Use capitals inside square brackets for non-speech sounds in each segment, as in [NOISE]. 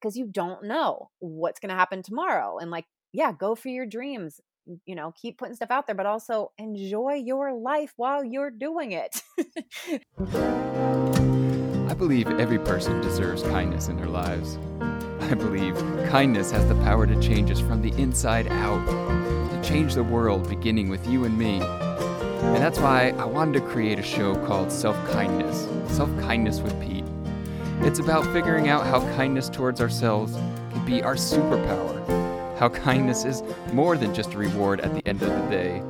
because you don't know what's going to happen tomorrow. And like, yeah, go for your dreams. You know, keep putting stuff out there, but also enjoy your life while you're doing it. I believe every person deserves kindness in their lives. I believe kindness has the power to change us from the inside out, to change the world beginning with you and me. And that's why I wanted to create a show called Self Kindness Self Kindness with Pete. It's about figuring out how kindness towards ourselves can be our superpower, how kindness is more than just a reward at the end of the day.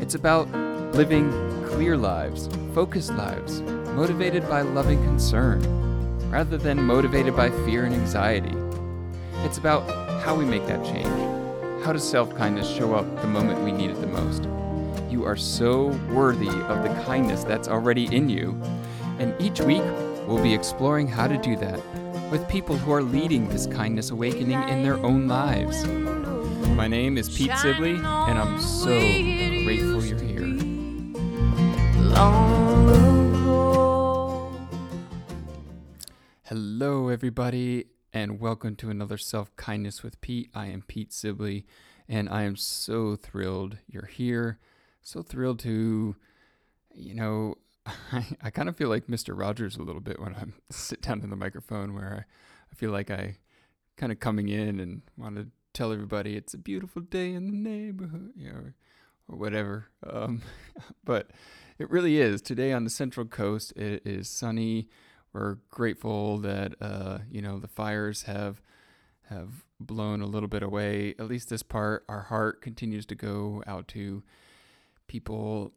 It's about living clear lives, focused lives, motivated by loving concern, rather than motivated by fear and anxiety. It's about how we make that change. How does self kindness show up the moment we need it the most? You are so worthy of the kindness that's already in you. And each week, we'll be exploring how to do that with people who are leading this kindness awakening in their own lives. My name is Pete Sibley, and I'm so grateful you're here. Hello, everybody, and welcome to another Self Kindness with Pete. I am Pete Sibley, and I am so thrilled you're here. So thrilled to, you know, [LAUGHS] I, I kind of feel like Mr. Rogers a little bit when I [LAUGHS] sit down in the microphone, where I, I feel like I kind of coming in and want to tell everybody it's a beautiful day in the neighborhood, you know, or, or whatever. Um, [LAUGHS] but it really is. Today on the Central Coast, it is sunny. We're grateful that uh, you know the fires have have blown a little bit away. At least this part, our heart continues to go out to people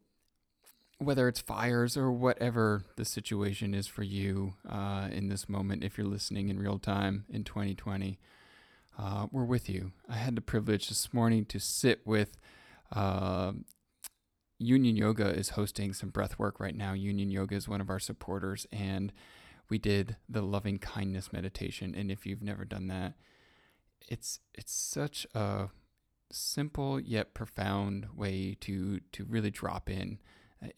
whether it's fires or whatever the situation is for you uh, in this moment, if you're listening in real time in 2020, uh, we're with you. I had the privilege this morning to sit with uh, Union Yoga is hosting some breath work right now. Union Yoga is one of our supporters, and we did the loving kindness meditation. And if you've never done that, it's it's such a simple yet profound way to to really drop in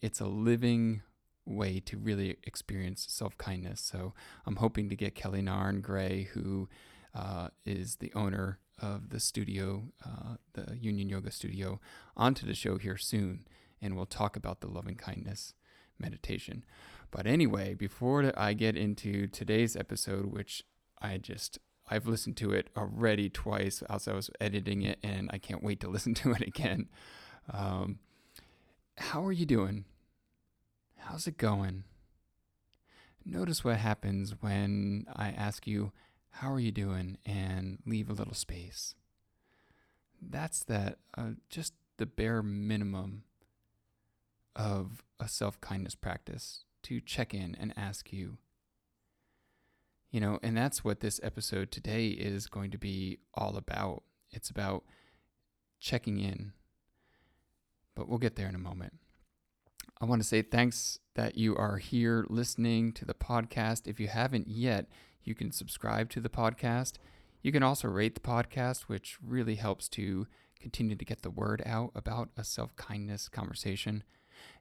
it's a living way to really experience self kindness. So I'm hoping to get Kelly Narn Gray, who uh, is the owner of the studio, uh, the Union Yoga Studio, onto the show here soon, and we'll talk about the loving kindness meditation. But anyway, before I get into today's episode, which I just I've listened to it already twice as I was editing it, and I can't wait to [LAUGHS] listen to it again. Um, how are you doing? How's it going? Notice what happens when I ask you, How are you doing? and leave a little space. That's that, uh, just the bare minimum of a self kindness practice to check in and ask you. You know, and that's what this episode today is going to be all about. It's about checking in but we'll get there in a moment. I want to say thanks that you are here listening to the podcast. If you haven't yet, you can subscribe to the podcast. You can also rate the podcast, which really helps to continue to get the word out about a self kindness conversation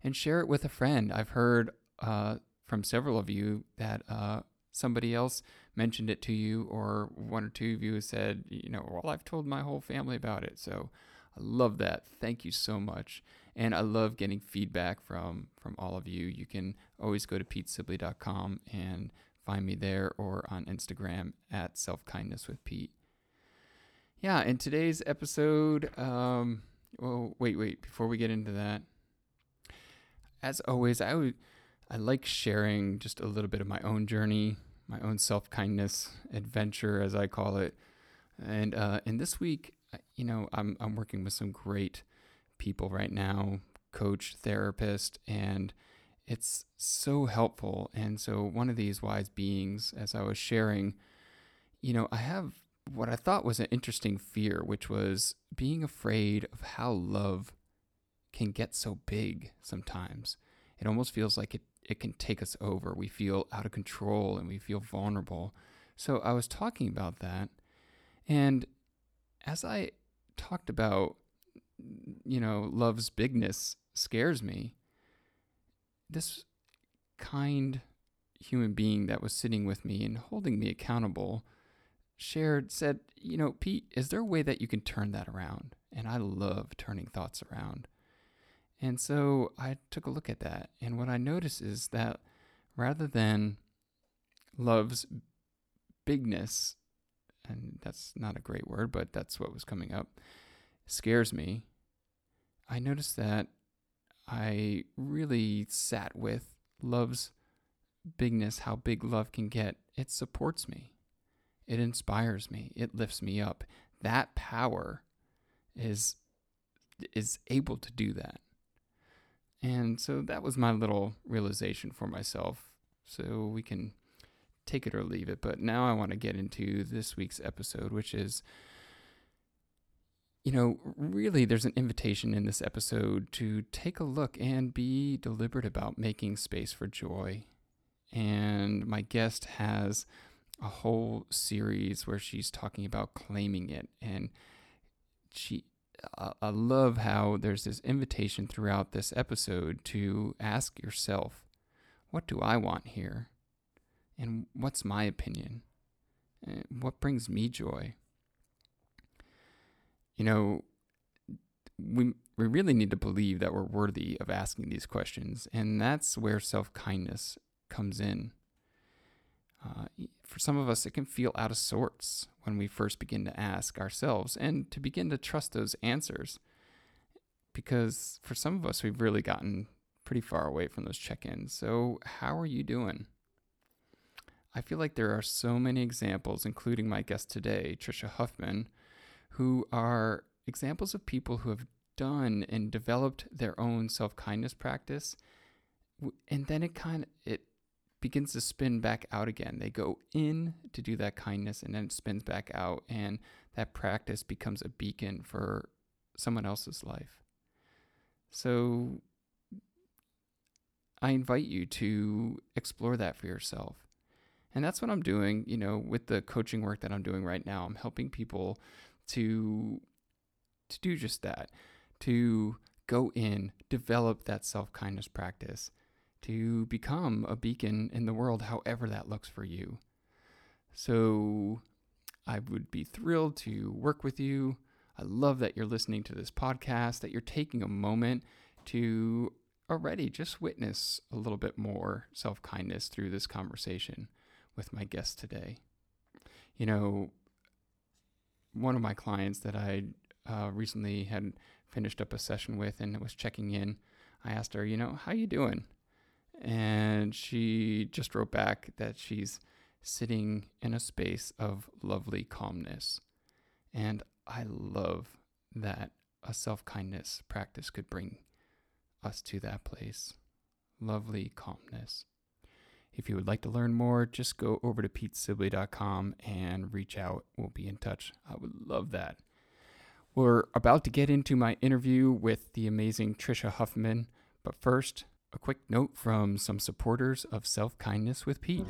and share it with a friend. I've heard uh, from several of you that uh, somebody else mentioned it to you, or one or two of you said, you know, well, I've told my whole family about it. So I love that. Thank you so much. And I love getting feedback from from all of you. You can always go to petesibley.com and find me there or on Instagram at self kindness with Pete. Yeah, in today's episode, um, well, wait, wait, before we get into that, as always, I would, I like sharing just a little bit of my own journey, my own self kindness adventure, as I call it. And uh, and this week, you know, I'm I'm working with some great people right now, coach, therapist, and it's so helpful. And so one of these wise beings, as I was sharing, you know, I have what I thought was an interesting fear, which was being afraid of how love can get so big sometimes. It almost feels like it, it can take us over. We feel out of control and we feel vulnerable. So I was talking about that. And as I talked about, you know, love's bigness scares me, this kind human being that was sitting with me and holding me accountable shared, said, You know, Pete, is there a way that you can turn that around? And I love turning thoughts around. And so I took a look at that. And what I noticed is that rather than love's bigness, and that's not a great word, but that's what was coming up, scares me, I noticed that I really sat with love's bigness, how big love can get. It supports me, it inspires me, it lifts me up. That power is is able to do that. And so that was my little realization for myself. So we can take it or leave it. But now I want to get into this week's episode, which is, you know, really there's an invitation in this episode to take a look and be deliberate about making space for joy. And my guest has a whole series where she's talking about claiming it. And she, I love how there's this invitation throughout this episode to ask yourself, what do I want here? And what's my opinion? What brings me joy? You know, we we really need to believe that we're worthy of asking these questions, and that's where self kindness comes in. Uh, for some of us, it can feel out of sorts when we first begin to ask ourselves and to begin to trust those answers. Because for some of us, we've really gotten pretty far away from those check ins. So, how are you doing? I feel like there are so many examples, including my guest today, Trisha Huffman, who are examples of people who have done and developed their own self kindness practice. And then it kind of, it begins to spin back out again. They go in to do that kindness and then it spins back out. And that practice becomes a beacon for someone else's life. So I invite you to explore that for yourself. And that's what I'm doing, you know, with the coaching work that I'm doing right now. I'm helping people to to do just that, to go in, develop that self-kindness practice, to become a beacon in the world however that looks for you. So I would be thrilled to work with you. I love that you're listening to this podcast, that you're taking a moment to already just witness a little bit more self kindness through this conversation with my guest today. You know, one of my clients that I uh, recently had finished up a session with and was checking in, I asked her, you know, how you doing? And she just wrote back that she's sitting in a space of lovely calmness. And I love that a self kindness practice could bring us to that place. Lovely calmness. If you would like to learn more, just go over to petesibley.com and reach out. We'll be in touch. I would love that. We're about to get into my interview with the amazing Trisha Huffman, but first, a quick note from some supporters of Self Kindness with Pete.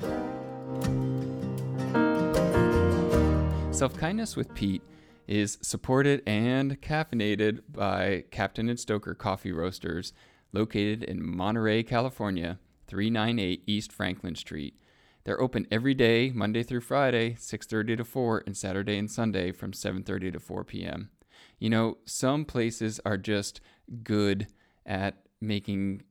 Self Kindness with Pete is supported and caffeinated by Captain and Stoker Coffee Roasters, located in Monterey, California. 398 East Franklin Street. They're open every day, Monday through Friday, 6:30 to 4, and Saturday and Sunday from 7:30 to 4 p.m. You know, some places are just good at making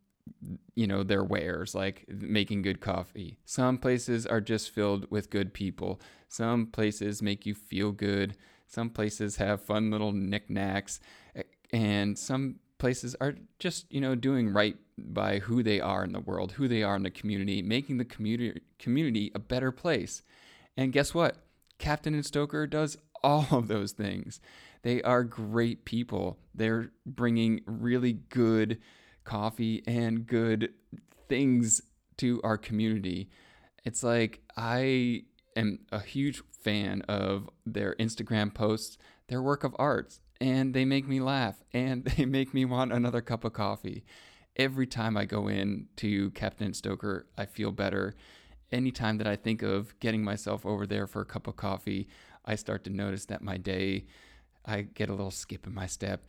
you know their wares like making good coffee some places are just filled with good people some places make you feel good some places have fun little knickknacks and some places are just you know doing right by who they are in the world, who they are in the community, making the community community a better place. And guess what? Captain and Stoker does [LAUGHS] all of those things. They are great people. They're bringing really good coffee and good things to our community. It's like I am a huge fan of their Instagram posts, their work of art and they make me laugh and [LAUGHS] they make me want another cup of coffee. Every time I go in to Captain Stoker, I feel better. Anytime that I think of getting myself over there for a cup of coffee, I start to notice that my day, I get a little skip in my step.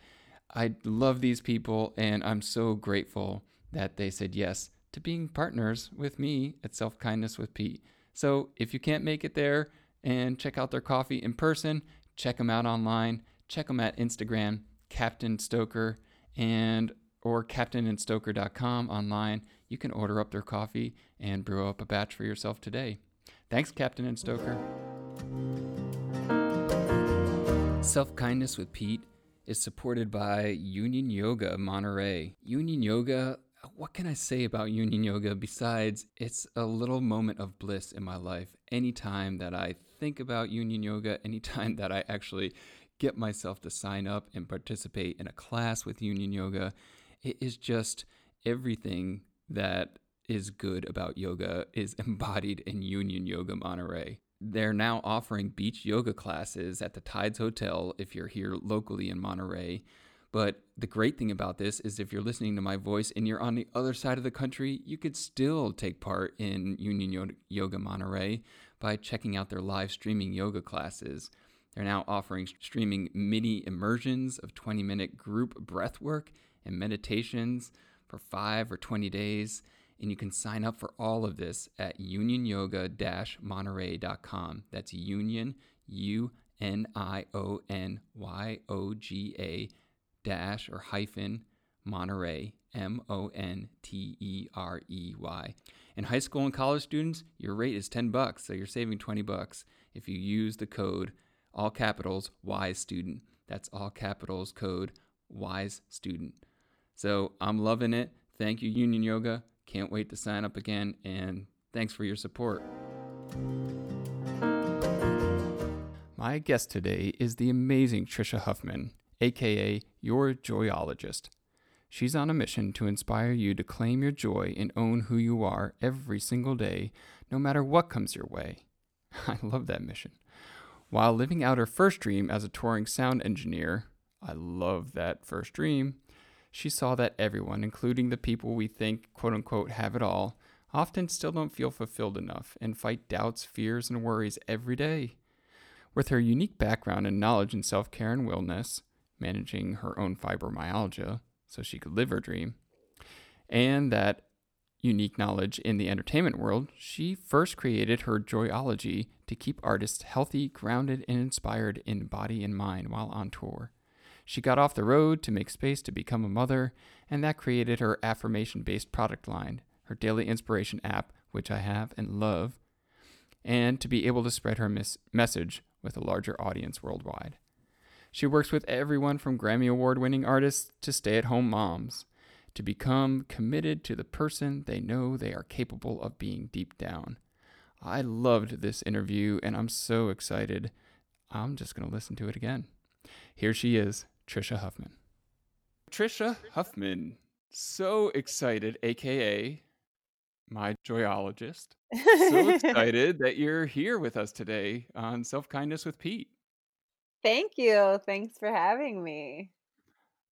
I love these people and I'm so grateful that they said yes to being partners with me at Self Kindness with Pete. So if you can't make it there, and check out their coffee in person. Check them out online. Check them at Instagram, Captain Stoker, and or captainandstoker.com online. You can order up their coffee and brew up a batch for yourself today. Thanks, Captain and Stoker. Self Kindness with Pete is supported by Union Yoga Monterey. Union Yoga, what can I say about Union Yoga besides it's a little moment of bliss in my life anytime that I think about Union Yoga, anytime [LAUGHS] that I actually get myself to sign up and participate in a class with Union Yoga. It is just everything that is good about yoga is [LAUGHS] embodied in Union Yoga Monterey. They're now offering beach yoga classes at the Tides Hotel if you're here locally in Monterey. But the great thing about this is if you're listening to my voice and you're on the other side of the country, you could still take part in Union Yoga Monterey by checking out their live streaming yoga classes. They're now offering streaming mini immersions of 20 minute group breath work and meditations for 5 or 20 days. And you can sign up for all of this at unionyoga-monterey.com. That's union, U N I O N Y O G A dash or hyphen Monterey, M O N T E R E Y. And high school and college students, your rate is 10 bucks, so you're saving 20 bucks if you use the code all capitals wise student. That's all capitals code wise student. So I'm loving it. Thank you Union Yoga. Can't wait to sign up again, and thanks for your support. My guest today is the amazing Trisha Huffman, aka your joyologist. She's on a mission to inspire you to claim your joy and own who you are every single day, no matter what comes your way. [LAUGHS] I love that mission. While living out her first dream as a touring sound engineer, I love that first dream, she saw that everyone, including the people we think quote unquote have it all, often still don't feel fulfilled enough and fight doubts, fears, and worries every day. With her unique background and knowledge in self care and wellness, managing her own fibromyalgia so she could live her dream, and that unique knowledge in the entertainment world, she first created her Joyology to keep artists healthy, grounded, and inspired in body and mind while on tour. She got off the road to make space to become a mother, and that created her affirmation based product line, her daily inspiration app, which I have and love, and to be able to spread her mis- message with a larger audience worldwide. She works with everyone from Grammy Award winning artists to stay at home moms to become committed to the person they know they are capable of being deep down. I loved this interview and I'm so excited. I'm just going to listen to it again. Here she is, Trisha Huffman. Trisha Huffman, so excited, aka my joyologist. So [LAUGHS] excited that you're here with us today on Self Kindness with Pete. Thank you. Thanks for having me.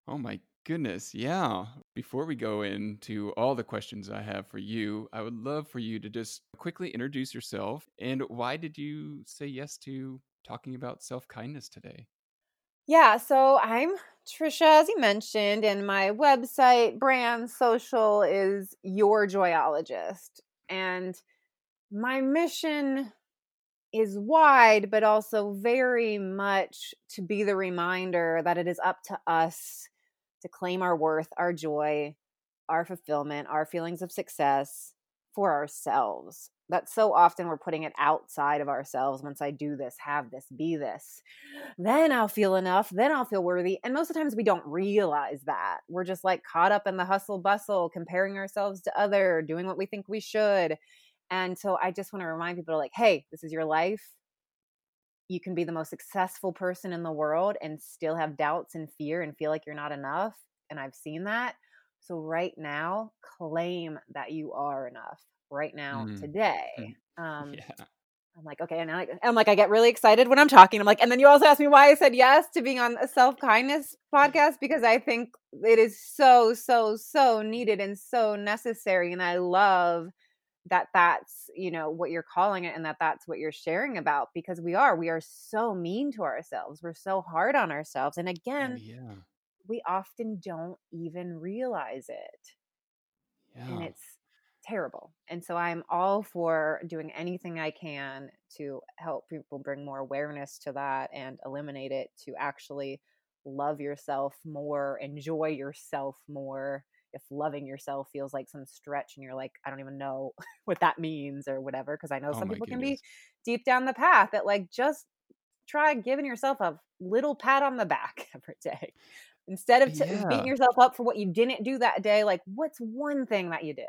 Oh my goodness. Yeah. Before we go into all the questions I have for you, I would love for you to just quickly introduce yourself and why did you say yes to talking about self kindness today? Yeah, so I'm Trisha, as you mentioned, and my website, brand, social is Your Joyologist. And my mission is wide, but also very much to be the reminder that it is up to us to claim our worth, our joy, our fulfillment, our feelings of success for ourselves. That so often we're putting it outside of ourselves once i do this have this be this. Then i'll feel enough then i'll feel worthy and most of the times we don't realize that. We're just like caught up in the hustle bustle comparing ourselves to other doing what we think we should. And so i just want to remind people like hey this is your life you can be the most successful person in the world and still have doubts and fear and feel like you're not enough and i've seen that so right now claim that you are enough right now mm. today. [LAUGHS] Um, yeah. I'm like, okay, and I, I'm like, I get really excited when I'm talking. I'm like, and then you also asked me why I said yes to being on a self kindness podcast because I think it is so, so, so needed and so necessary. And I love that that's you know what you're calling it and that that's what you're sharing about because we are we are so mean to ourselves we're so hard on ourselves and oh, again oh, yeah. we often don't even realize it yeah. and it's terrible. And so I'm all for doing anything I can to help people bring more awareness to that and eliminate it to actually love yourself more, enjoy yourself more. If loving yourself feels like some stretch and you're like, I don't even know [LAUGHS] what that means or whatever, because I know Oh some people can be deep down the path that like just try giving yourself a little pat on the back [LAUGHS] every day. Instead of t- Yeah. beating yourself up for what you didn't do that day, like what's one thing that you did?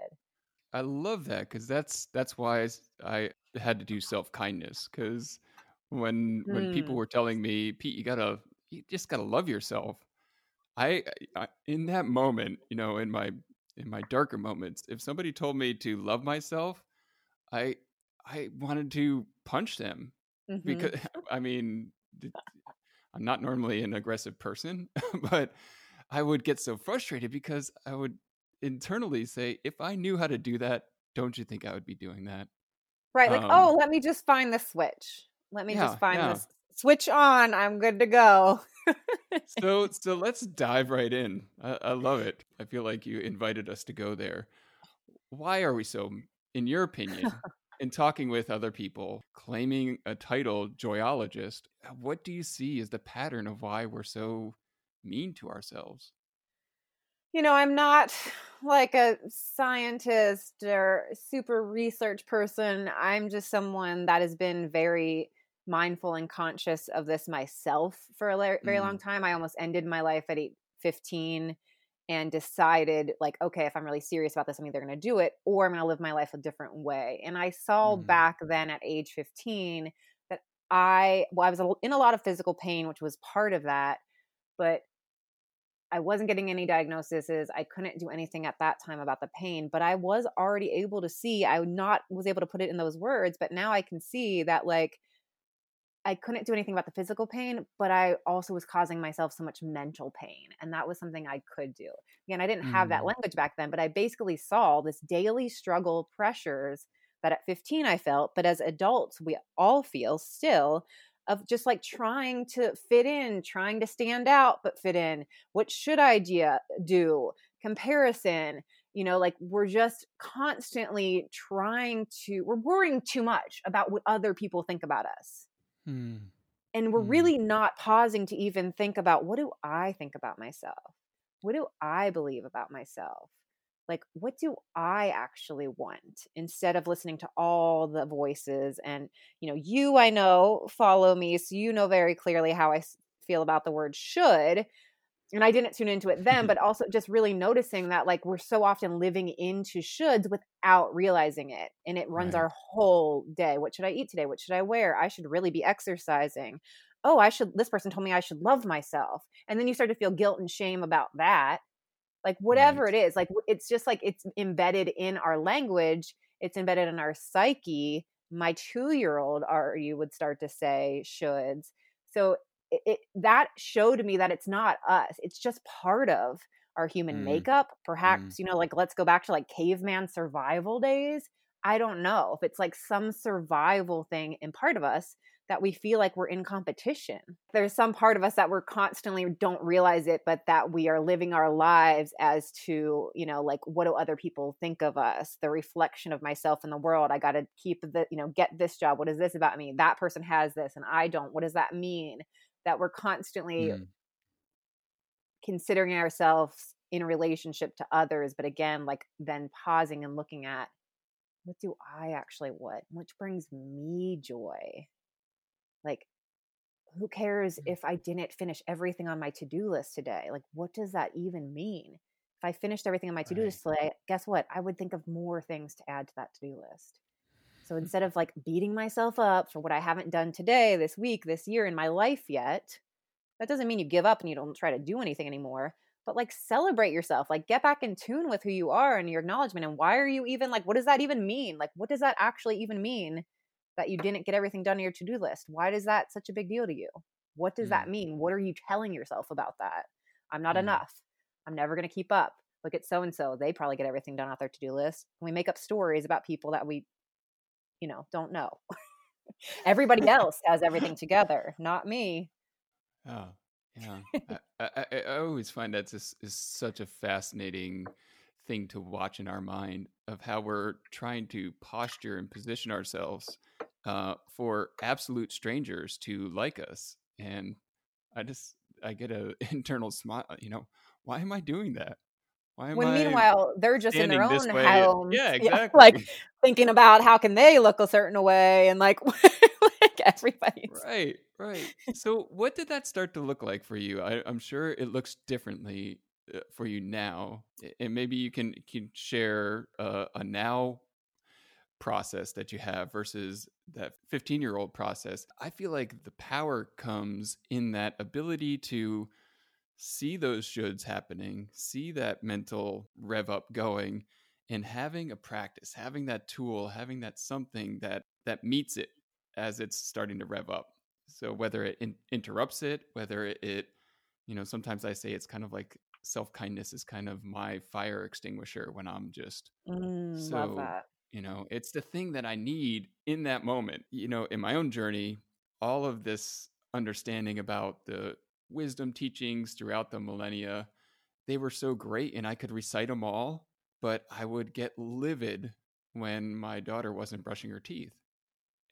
I love that because that's that's why i had to do self kindness because when when people Mm, were telling me Pete you gotta you just gotta love yourself I, I in that moment you know in my in my darker moments if somebody told me to love myself I I wanted to punch them mhm. because [LAUGHS] I mean I'm not normally an aggressive person [LAUGHS] but I would get so frustrated because I would internally say, if I knew how to do that, don't you think I would be doing that? Right, like, Um, oh, let me just find the switch. Let me yeah, just find yeah. this switch on. I'm good to go. So, [LAUGHS] so let's dive right in. I, I love it. I feel like you invited us to go there. Why are we so, in your opinion, [LAUGHS] in talking with other people, claiming a title joyologist? Uh, what do you see as the pattern of why we're so mean to ourselves? you know, I'm not [SIGHS] like a scientist or super research person. I'm just someone that has been very mindful and conscious of this myself for a la- very long time. I almost ended my life at eight, 15 and decided like okay if i'm really serious about this i'm either going to do it or i'm going to live my life a different way and i saw Mhm. back then at age 15 that i well i was in a lot of physical pain which was part of that but I wasn't getting any diagnoses. I couldn't do anything at that time about the pain, but I was already able to see. I not was able to put it in those words, but now I can see that like I couldn't do anything about the physical pain, but I also was causing myself so much mental pain, and that was something I could do. Again, I didn't have that Mm. language back then, but I basically saw this daily struggle pressures that at 15 I felt, but as adults we all feel still of just like trying to fit in, trying to stand out but fit in. What should I do? Comparison, you know, like we're just constantly trying to we're worrying too much about what other people think about us. Hmm. And we're Mm. really not pausing to even think about what do I think about myself? What do I believe about myself? Like, what do I actually want instead of listening to all the voices? And, you know, you, I know, follow me. So you know very clearly how I feel about the word should. And I didn't tune into it then, mm-hmm. but also just really noticing that, like, we're so often living into shoulds without realizing it. And it runs Right. our whole day. What should I eat today? What should I wear? I should really be exercising. Oh, I should, this person told me I should love myself. And then you start to feel guilt and shame about that. Like, whatever Right. it is, like, it's just like it's embedded in our language, it's embedded in our psyche. My two year old are you would start to say shoulds. So, it, it that showed me that it's not us it's just part of our human Mm. makeup perhaps you know like let's go back to like caveman survival days i don't know if it's like some survival thing in part of us that we feel like we're in competition. There's some part of us that we're constantly don't realize it but that we are living our lives as to you know like what do other people think of us? The reflection of myself in the world i got to keep the you know get this job what is this about me? That person has this and i don't what does that mean that we're constantly Mm. considering ourselves in relationship to others but again like then pausing and looking at what do i actually want which brings me joy like who cares Mm. if i didn't finish everything on my to-do list today like what does that even mean if i finished everything on my to-do Right. list today guess what i would think of more things to add to that to-do list so instead of like beating myself up for what I haven't done today, this week, this year in my life yet, that doesn't mean you give up and you don't try to do anything anymore. But like celebrate yourself, like get back in tune with who you are and your acknowledgement. And why are you even like, what does that even mean? Like, what does that actually even mean that you didn't get everything done on your to do list? Why is that such a big deal to you? What does Mm. that mean? What are you telling yourself about that? I'm not Mm. enough. I'm never going to keep up. Look at so and so. They probably get everything done off their to do list. And we make up stories about people that we you know, don't know. [LAUGHS] Everybody else has everything together, not me. Oh, yeah. [LAUGHS] I, I, I always find that this is such a fascinating thing to watch in our mind of how we're trying to posture and position ourselves uh, for absolute strangers to like us. And I just I get a [LAUGHS] internal smile. You know, why am I doing that? Why am when I meanwhile they're just in their own home, Yeah, [LAUGHS] exactly. like thinking about how can they look a certain way, and like [LAUGHS] like everybody's Right, right. So, what did that start to look like for you? I, I'm sure it looks differently uh, for you now, and maybe you can can share uh, a now process that you have versus that 15 year old process. I feel like the power comes in that ability to see those shoulds happening, see that mental rev up going, and having a practice, having that tool, having that something that that meets it as it's starting to rev up. So whether it in- interrupts it, whether it, you know, sometimes I say it's kind of like self kindness is kind of my fire extinguisher when I'm just Mm, so you know it's the thing that i need in that moment you know in my own journey all of this understanding about the wisdom teachings throughout the millennia they were so great and i could recite them all but i would get livid when my daughter wasn't brushing her teeth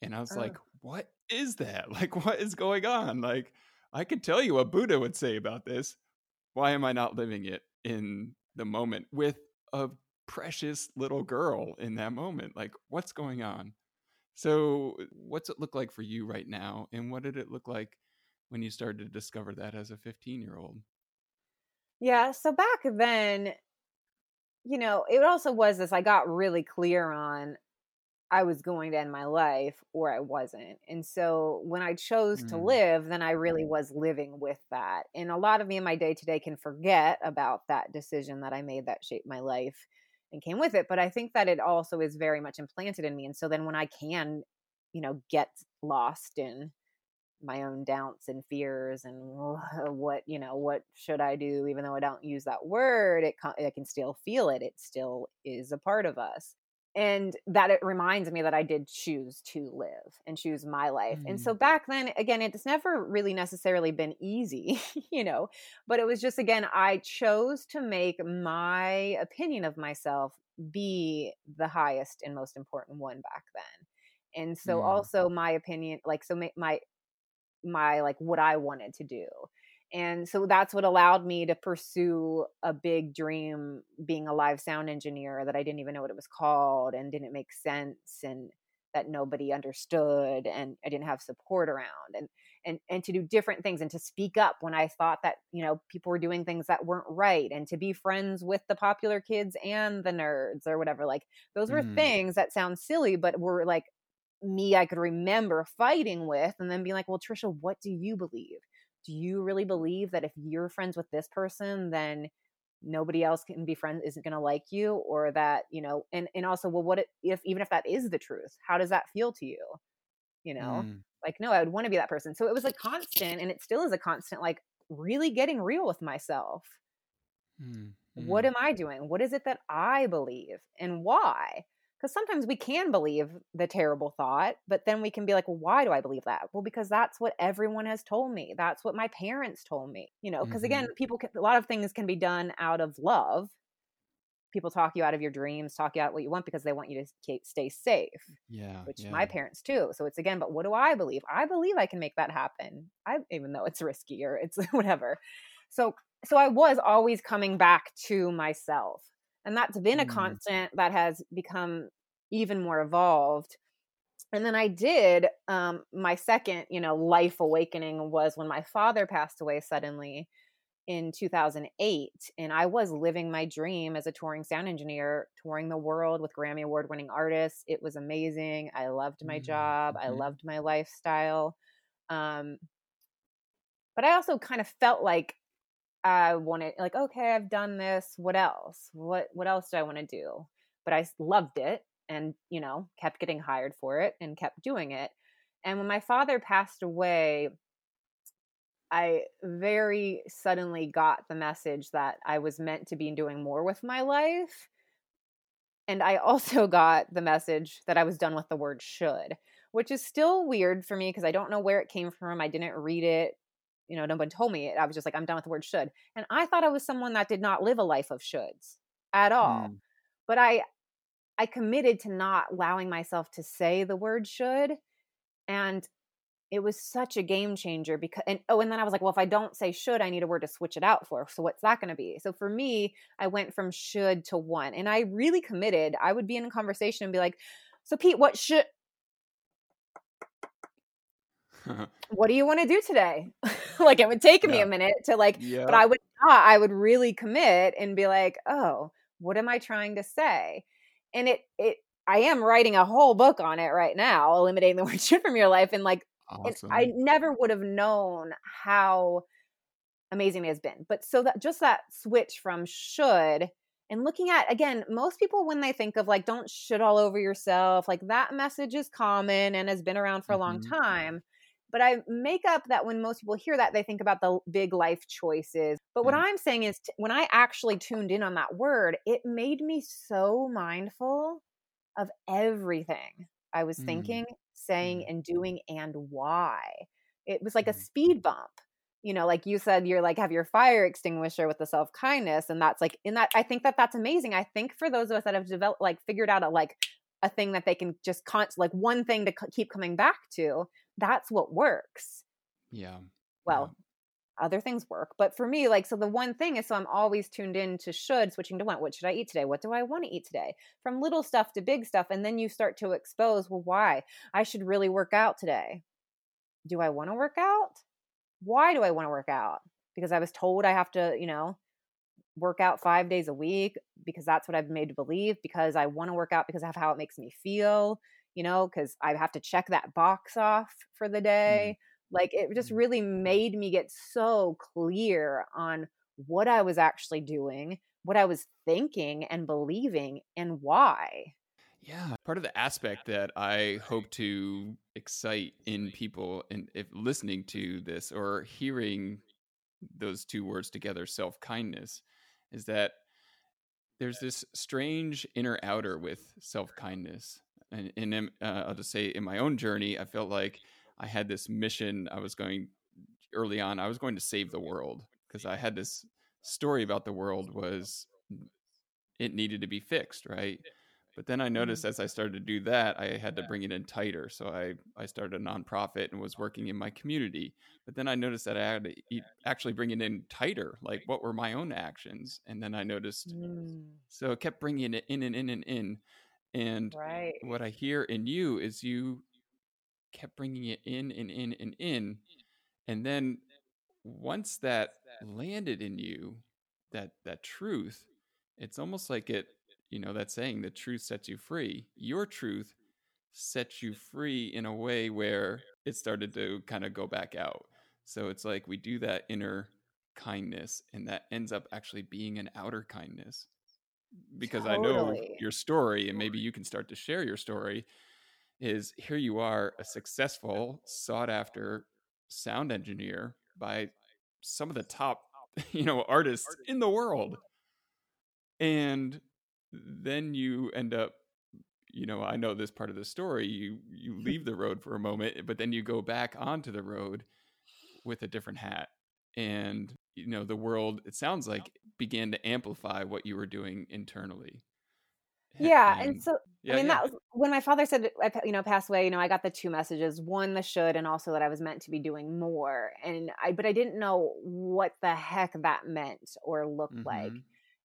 and i was Oh. like what is that [LAUGHS] like what is going on like i could tell you what buddha would say about this why am i not living it in the moment with a precious little girl in that moment. Like, what's going on? So, what's it look like for you right now? And what did it look like when you started to discover that as a 15 year old? Yeah, so back then, you know, it also was this I got really clear on I was going to end my life or I wasn't. And so when I chose to Mm, live, then I really was living with that. And a lot of me in my day to day can forget about that decision that I made that shaped my life and came with it. But I think that it also is very much implanted in me. And so then when I can, you know, get lost in my own doubts and fears and [LAUGHS] what you know what should i do? Even though i don't use that word it i can still feel it it still is a part of us. And that it reminds me that i did choose to live and choose my life. And so mm, back then again it's never really necessarily been easy [LAUGHS] you know but it was just again i chose to make my opinion of myself be the highest and most important one back then. And so mm, also my opinion like so ma- my my like what I wanted to do. And so that's what allowed me to pursue a big dream being a live sound engineer that I didn't even know what it was called and didn't make sense and that nobody understood and I didn't have support around and and and to do different things and to speak up when I thought that, you know, people were doing things that weren't right and to be friends with the popular kids and the nerds or whatever. Like those were mm, things that sound silly but were like me I could remember fighting with and then being like, well, Trisha, what do you believe? Do you really believe that if you're friends with this person, then nobody else can be friends isn't going to like you or that you know and and also well what if even if that is the truth how does that feel to you you know mm, like no i would want to be that person so it was a constant and it still is a constant like really getting real with myself mm, what mm. am I doing? What is it that I believe and why? Because sometimes we can believe the terrible thought, but then we can be like, well, why do I believe that? Well, because that's what everyone has told me. That's what my parents told me. You know, because again, Mhm. people can, a lot of things can be done out of love. People talk you out of your dreams, talk you out what you want because they want you to stay safe, Yeah, which yeah. my parents too. So it's again, but what do I believe? I believe I can make that happen. I even though it's risky or it's [LAUGHS] whatever. So so I was always coming back to myself. And that's been a Mm, constant that has become even more evolved. And then I did um my second, you know, life awakening was when my father passed away suddenly in 2008 and I was living my dream as a touring sound engineer, touring the world with Grammy award winning artists. It was amazing. I loved my mm, job. I mhm. loved my lifestyle. Um but I also kind of felt like I wanted like okay, I've done this. What else? What what else do I want to do? But I loved it and, you know, kept getting hired for it and kept doing it. And when my father passed away, I very suddenly got the message that I was meant to be doing more with my life. And I [LAUGHS] also got the message that I was done with the word should, which is still weird for me because I don't know where it came from. I didn't read it. You know, no one told me it. I was just like, I'm done with the word should. And I thought I was someone that did not live a life of shoulds. at all. Mm. But I I committed to not allowing myself to say the word should. And it was such a game changer because and oh and then i was like well if i don't say should i need a word to switch it out for so what's that going to be so for me i went from should to one. and i really committed i would be in a conversation and be like so pete what should [LAUGHS] what do you want to do today [LAUGHS] like it would take yeah. me a minute to like yeah. but i would not i would really commit and be like oh what am i trying to say and it it I am writing a whole book on it right now, eliminating the [LAUGHS] word should from your life. And like Awesome. And I never would have known how amazing it has been. But so that just that switch from should and looking at again, most people when they think of like don't shit all over yourself, like that message is common and has been around for a long mm-hmm. time. But I make up that when most people hear that, they think about the big life choices. But what mm. I'm saying is, t- when I actually tuned in on that word, it made me so mindful of everything I was mm. thinking saying mm. and doing and why. It was like a mm. speed bump. You know, like you said, you're like have your fire extinguisher with the self kindness, and that's like in that. I think that that's amazing. I think for those of us that have developed, like figured out a like a thing that they can just const like one thing to keep coming back to. That's what works. Yeah. Well, other things work. But for me, like, so the one thing is so I'm always tuned in to should, switching to want. What should I eat today? What do I want to eat today? From little stuff to big stuff. And then you start to expose, well, why? I should really work out today. Do I want to work out? Why do I want to work out? Because I was told I have to, you know, work out five days a week because that's what I've been made to believe, because I want to work out because of how it makes me feel, you know, because I have to check that box off for the day. Mm like it just mm. really made me get so clear on what I was actually doing, what I was thinking and believing, and why. Yeah, part of the aspect that I hope to excite in people, and if listening to this or hearing those two words together, self kindness, is that there's this strange inner outer with self kindness. And, and uh, I'll just say, in my own journey, I felt like I had this mission. I was going early on. I was going to save the world because I had this story about the world was it needed to be fixed, right? But then I noticed mm-hmm. as I started to do that, I had to bring it in tighter. So I, I started a nonprofit and was working in my community. But then I noticed that I had to eat, actually bring it in tighter. Like, what were my own actions? And then I noticed, mm. so it kept bringing it in and in and in. And right. what I hear in you is you kept bringing it in and in and in. And then once that landed in you, that that truth, it's almost like it, you know, that saying, the truth sets you free. Your truth sets you free in a way where it started to kind of go back out. So it's like we do that inner kindness and that ends up actually being an outer kindness. Because totally. I know your story and maybe mm. you can start to share your story is here you are a successful sought after sound engineer by some of the top [LAUGHS] you know artists in the world. And then you end up you know i know this part of the story you you mm-hmm. leave the road for a moment but then you go back onto the road with a different hat and you know the world it sounds like began to amplify what you were doing internally yeah and, and so yeah, I mean, yeah. that was when my father said, you know, passed away. You know, I got the two messages: one, the should, and also that I was meant to be doing more. And I, but I didn't know what the heck that meant or looked mm-hmm. like.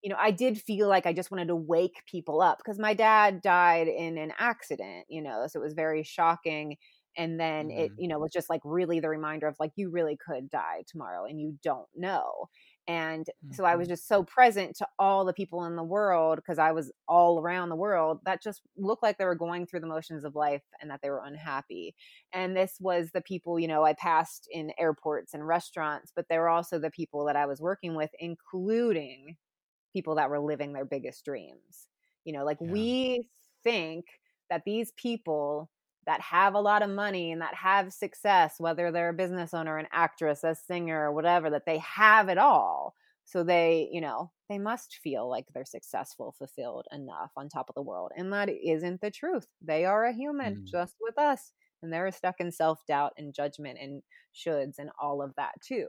You know, I did feel like I just wanted to wake people up because my dad died in an accident. You know, so it was very shocking. And then mm-hmm. it, you know, was just like really the reminder of like you really could die tomorrow, and you don't know. And mm-hmm. so I was mm-hmm. just so present to all the people in the world because I was all around the world that just looked like they were going through the motions of life and that they were unhappy. And this was the people, you know, I passed in airports and restaurants, but they were also the people that I was working with, including people that were living their biggest dreams. You know, like yeah. we think that these people that have a lot of money and that have success, whether they're a business owner, an actress, a singer, or whatever, that they have it all. So they, you know, they must feel like they're successful, fulfilled enough on top of the world. And that isn't the truth. They are a human mm. just with us, and they're stuck in self-doubt and judgment and shoulds and all of that too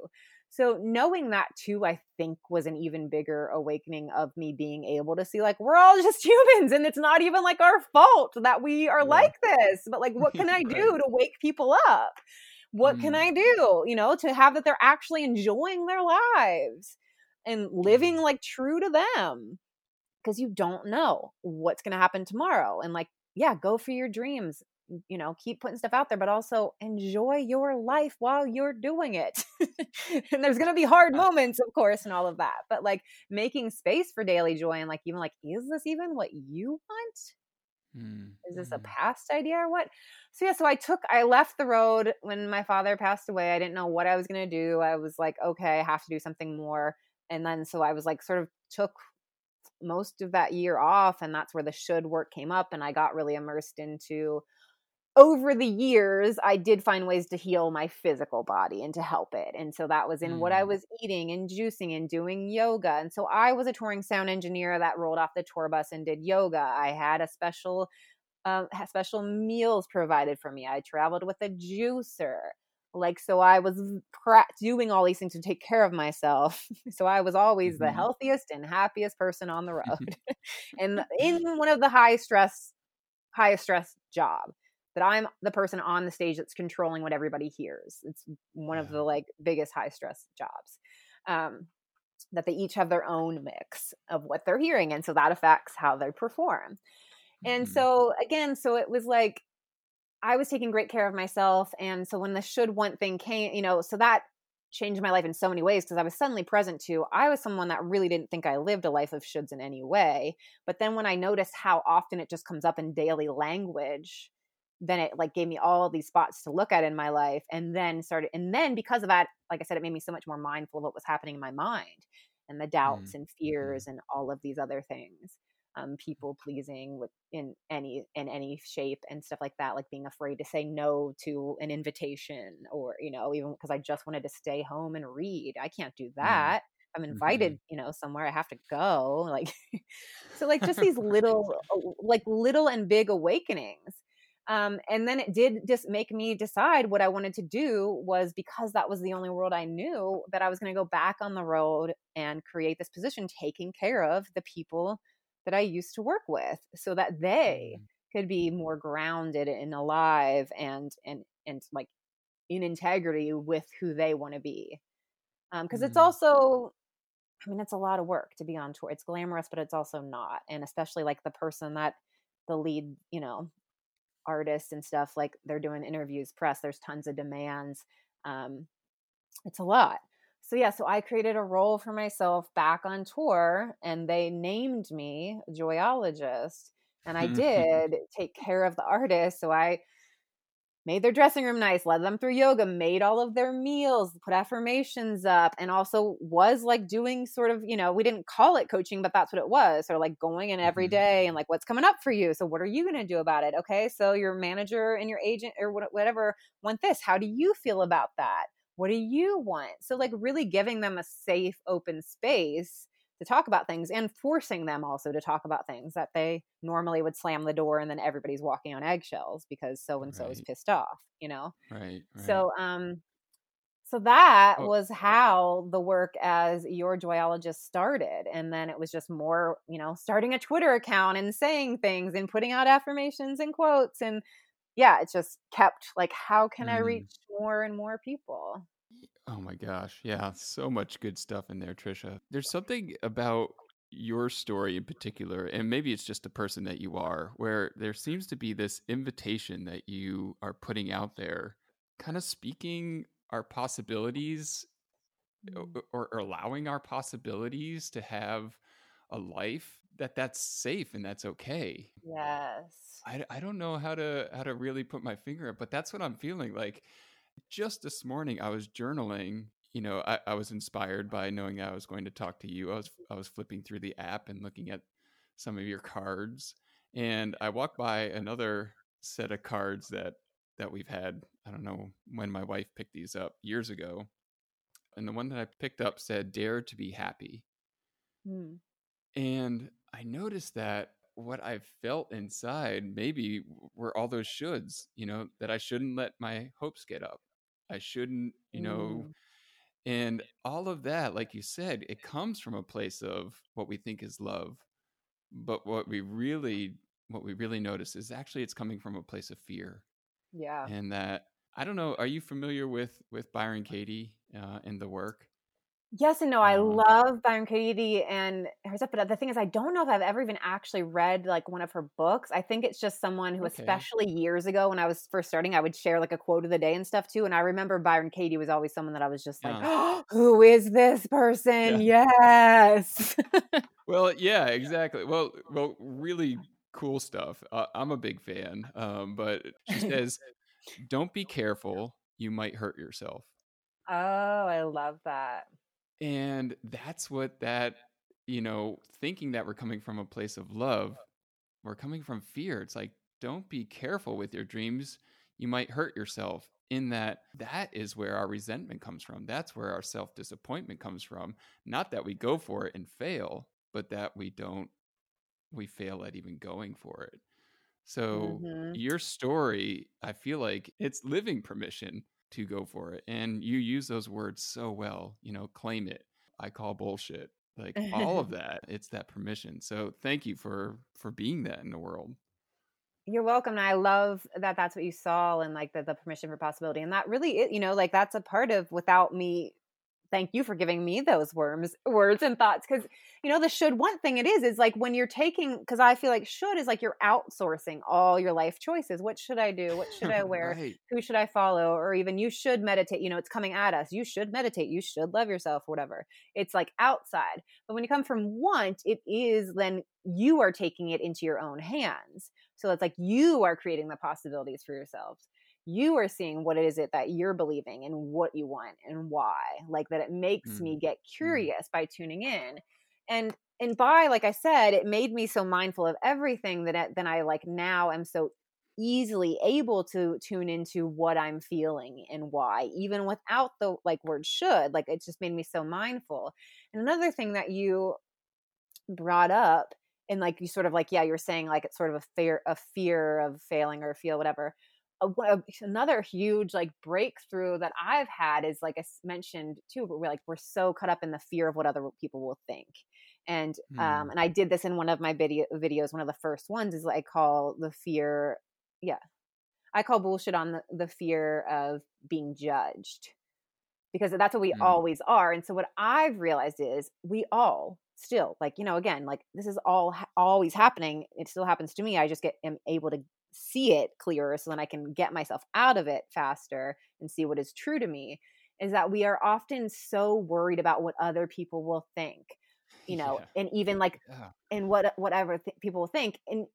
so knowing that too i think was an even bigger awakening of me being able to see like we're all [LAUGHS] just humans and it's not even like our fault that we are yeah. like this but like what [LAUGHS] can i do to wake people up what mm. can i do you know to have that they're actually enjoying their lives and living mm. like true to them because you don't know what's going to happen tomorrow and like yeah go for your dreams you know keep putting stuff out there but also enjoy your life while you're doing it. [LAUGHS] And there's going to be hard moments of course and all of that but like making space for daily joy and like even like is this even what you want? Mm. is this a mm-hmm. past idea or what? So yeah so i took i left the road when my father passed away. I didn't know what i was going to do. I was like okay i have to do something more. And then so i was like sort of took most of that year off and that's where the should want came up and i got really immersed into over the years, I did find ways to heal my physical body and to help it. And so that was in mm. what I mm. was eating and juicing and doing yoga. And so I was a touring sound engineer that rolled off the tour bus and did yoga. I had a special, uh, special meals provided for me. I traveled with a juicer. Like, so I was pra- doing all these things to take care of myself. [LAUGHS] so I was always mm-hmm. the healthiest and happiest person on the [LAUGHS] road [LAUGHS] and in one of the high stress, highest stress job that I'm the person on the stage that's controlling what everybody hears. It's one of the like biggest high stress jobs. Um, that they each have their own mix of what they're hearing, and so that affects how they perform. And mm-hmm. so again, so it was like I was taking great care of myself, and so when the should want thing came, you know, so that changed my life in so many ways because I was suddenly present to I was someone that really didn't think I lived a life of shoulds in any way. But then when I noticed how often it just comes up in daily language, then it like gave me all these spots to look at in my life and then started and then because of that like i said it made me so much more mindful of what was happening in my mind and the doubts mm. and mm-hmm. fears and all of these other things um, people pleasing with in any in any shape and stuff like that like being afraid to say no to an invitation or you know even because i just wanted to stay home and read i can't do mm. that mm. i'm invited mm-hmm. you know somewhere i have to go [LAUGHS] like so like just these little uh, like little and big awakenings um, and then it did just make me decide what I wanted to do was because that was the only world I knew that I was going to go back on the road and create this position taking care of the people that I used to work with so that they mm. could be more grounded and alive and and and like in integrity with who they want to be. Because um, mm. it's also I mean, it's a lot of work to be on tour. It's glamorous, but it's also not. And especially like the person that the lead, you know, artists and stuff like they're doing interviews press there's tons of demands um, it's a lot. So yeah so i created a role for myself back on tour and they named me joyologist and i did take care of the artist so i made their dressing room nice, led them through yoga, made all of their meals, put affirmations up, and also was like doing sort of, you know, we didn't call it coaching, but that's what it was. Sort of like going in every mm-hmm. and like, what's coming up for you? So, what are you going to do about it? Okay. So, your manager and your agent or whatever want this. How do you feel about that? What do you want? So, like, really giving them a safe, open space to talk about things and forcing them also to talk about things that they normally would slam the door and then everybody's walking on eggshells because so and so is pissed off, you know? Right, right. So, um, so that oh. was how the work as your joyologist started. And then it was just more, you know, starting a Twitter account and saying things and putting out affirmations and quotes. And yeah, it just kept like, how can mm. I reach more and more people? Oh my gosh. Yeah, so much good stuff in there, Trisha. There's something about your story in particular, and maybe it's just the person that you are, where there seems to be this invitation that you are putting out there, kind of speaking our possibilities mm. or, or allowing our possibilities to have a life that that's safe and that's okay. Yes. I, I don't know how to how to really put my finger up, but that's what I'm feeling like just this morning I was journaling. You know, I, I was inspired by knowing I was going to talk to you. I was I was flipping through the app and looking at some of your cards, and I walked by another set of cards that that we've had. I don't know when my wife picked these up years ago, and the one that I picked up said "Dare to be happy," hmm. and I noticed that what I felt inside maybe were all those shoulds, you know, that I shouldn't let my hopes get up. I shouldn't, you know, Mm. and all of that, like you said, it comes from a place of what we think is love. But what we really what we really notice is actually it's coming from a place of fear. Yeah. And that I don't know, are you familiar with with Byron Katie uh, in the work? Yes and no. I Uh, love Byron Katie and her stuff, but the thing is, I don't know if I've ever even actually read like one of her books. I think it's just someone who, okay. especially years ago when I was first starting, I would share like a quote of the day and stuff too. And I remember Byron Katie was always someone that I was just like, Yeah. [GASPS] "Who is this person?" Yes. [LAUGHS] Well, yeah, exactly. Well, well, really cool stuff. Uh, I'm a big fan. Um, but she [LAUGHS] says, "Don't be careful; you might hurt yourself." oh, I love that. And that's what that, you know, thinking that we're coming from a place of love, we're coming from fear. It's like, don't be careful with your dreams. You might hurt yourself. In that, that is where our resentment comes from. That's where our self disappointment comes from. Not that we go for it and fail, but that we don't, we fail at even going for it. So, Mhm. your story, I feel like it's living permission to go for it. And you use those words so well, you know, claim it. I call bullshit. Like all of [LAUGHS] that, it's that permission. So thank you for for being that in the world. You're welcome. And I love that that's what you saw and like the, the permission for possibility. And that really, is, you know, like that's a part of without me. Thank you for giving me those worms, words and thoughts. Cause, you know, the should want thing it is, is like when you're taking, cause I feel like should is like you're outsourcing all your life choices. What should I do? What should I [LAUGHS] wear? right. Who should I follow? Or even you should meditate. You know, it's coming at us. You should meditate. You should love yourself, whatever. It's like outside. But when you come from want, it is then you are taking it into your own hands. So it's like you are creating the possibilities for yourselves. You are seeing what it is it that you're believing and what you want and why. Like that it makes me mm-hmm. get mm-hmm. curious by tuning in. And and by like I said, it made me so mindful of everything that it, then I like now am so easily able to tune into what I'm feeling and why, even without the like word should. Like it just made me so mindful. And another thing that you brought up and like you sort of like yeah you're saying like it's sort of a fear a fear of failing or feel whatever a, another huge like breakthrough that i've had is like i mentioned too but we're like we're so caught up in the fear of what other people will think and Hmm. um and i did this in one of my video videos one of the first ones is i call the fear yeah i call bullshit on the, the fear of being judged because that's what we Mm. always are and so what i've realized is we all still like you know again like this is all ha- always happening it still happens to me i just get am able to see it clearer so then i can get myself out of it faster and see what is true to me is that we are often so worried about what other people will think you know Yeah. and even like Yeah. and what whatever th- people will think and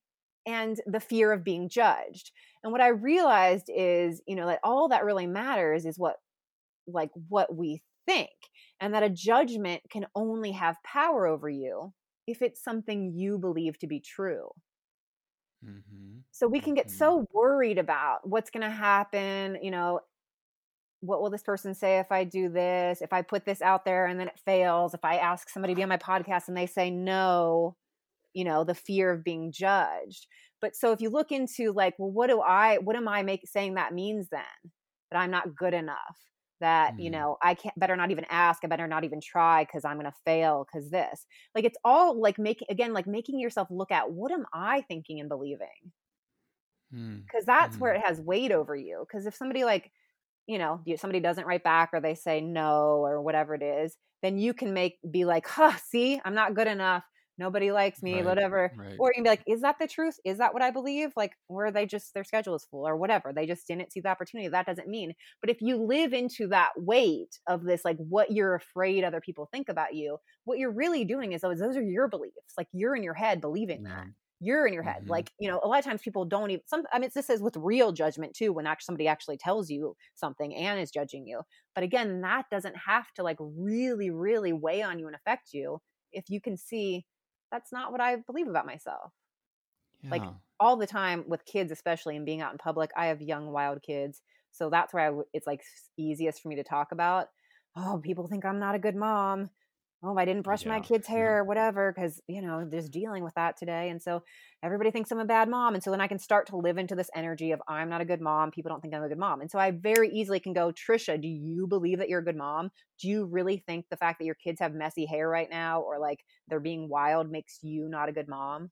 and the fear of being judged and what i realized is you know that all that really matters is what like what we think and that a judgment can only have power over you if it's something you believe to be true Mm-hmm. so we can get Mhm. so worried about what's going to happen you know what will this person say if i do this if i put this out there and then it fails if i ask somebody to be on my podcast and they say no you know the fear of being judged but so if you look into like well what do i what am i make saying that means then that i'm not good enough that you Mhm. know i can't better not even ask i better not even try because i'm gonna fail because this like it's all like making again like making yourself look at what am i thinking and believing Mm. because that's where Mhm. it has weight over you because if somebody like you know you- somebody doesn't write back or they say no or whatever it is then you can make be like huh see i'm not good enough nobody likes me Right. whatever. Right. or you can be like is that the truth? Is that what i believe? Like or they just their schedule is full or whatever. They just didn't see the opportunity. That doesn't mean but if you live into that weight of this like what you're afraid other people think about you what you're really doing is those, those are your beliefs. Like you're in your head believing that. You're in your head. Mhm. like you know a lot of times people don't even some i mean this is with real judgment too when actually somebody actually tells you something and is judging you. But again that doesn't have to like really really weigh on you and affect you. If you can see that's not what i believe about myself. Like, all the time with kids especially and being out in public i have young wild kids so that's where I it's like easiest for me to talk about oh people think i'm not a good mom oh, I didn't brush my Yeah. kid's Yeah. hair or whatever, because, you know, just dealing with that today. And so everybody thinks I'm a bad mom. And so then I can start to live into this energy of I'm not a good mom. People don't think I'm a good mom. And so I very easily can go, Trisha, do you believe that you're a good mom? Do you really think the fact that your kids have messy hair right now or like they're being wild makes you not a good mom?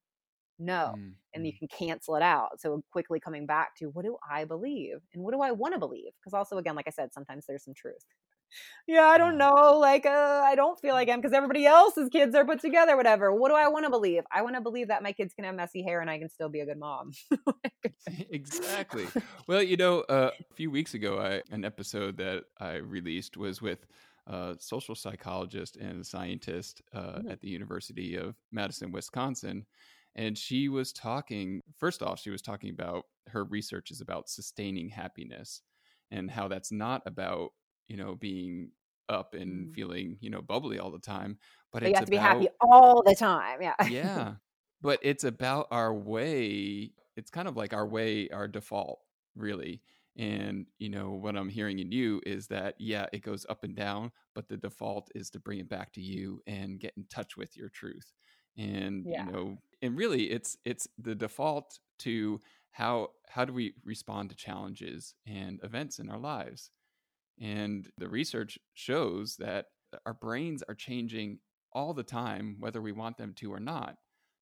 No. Mm, And you mm. can cancel it out. So quickly coming back to what do I believe and what do I want to believe? Because also, again, like I said, sometimes there's some truth. Yeah, I don't know. Like, uh, I don't feel like I'm because everybody else's kids are put together, whatever. What do I want to believe? I want to believe that my kids can have messy hair and I can still be a good mom. [LAUGHS] [LAUGHS] exactly. Well, you know, uh, a few weeks ago, I, an episode that I released was with a social psychologist and a scientist uh, Mm. at the University of Madison, Wisconsin. And she was talking, first off, she was talking about her research is about sustaining happiness and how that's not about, you know, being up and Mm. feeling, you know, bubbly all the time, but But you have to be happy all the time. Yeah. [LAUGHS] yeah but it's about our way it's kind of like our way our default really and you know what i'm hearing in you is that yeah it goes up and down but the default is to bring it back to you and get in touch with your truth and Yeah. you know and really it's it's the default to how how do we respond to challenges and events in our lives and the research shows that uh, our brains are changing all the time, whether we want them to or not.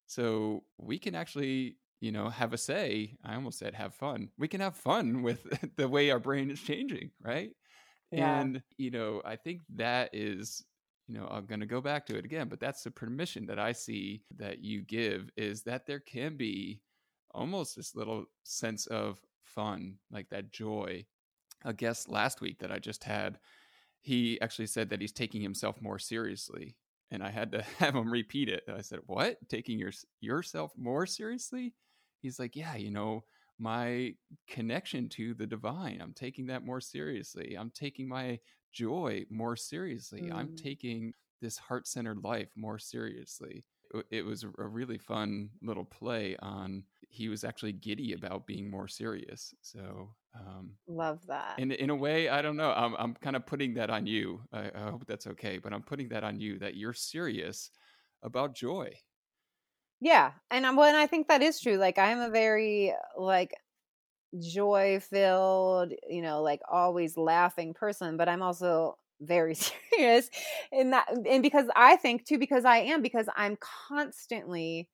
So we can actually, you know, have a say. I almost said have fun. We can have fun with [LAUGHS] the way our brain is changing, right? Yeah. And, you know, I think that is, you know, I'm going to go back to it again, but that's the permission that I see that you give is that there can be almost this little sense of fun, like that joy. A guest last week that I just had, he actually said that he's taking himself more seriously. And I had to [LAUGHS] have him repeat it. I said, What? Taking your, yourself more seriously? He's like, Yeah, you know, my connection to the divine, I'm taking that more seriously. I'm taking my joy more seriously. I'm Mm. taking this heart centered life more seriously. It was a really fun little play on, he was actually giddy about being more serious. So, um, Love that. in in a way, I don't know. I'm I'm kind of putting that on you. I, I hope that's okay, but I'm putting that on you that you're serious about joy. Yeah, and I'm, well, and I think that is true. Like I'm a very like joy filled, you know, like always laughing person, but I'm also very [LAUGHS] serious in that and because I think too because I am because I'm constantly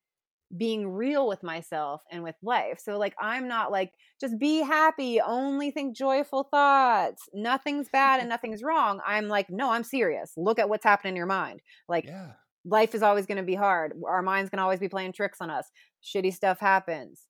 being real with myself and with life. So like I'm not like just be happy, only think joyful thoughts. Nothing's bad and [LAUGHS] nothing's wrong. I'm like no, I'm serious. Look at what's happening in your mind. Like Yeah. life is always going to be hard. Our minds can always be playing tricks on us. Shitty stuff happens.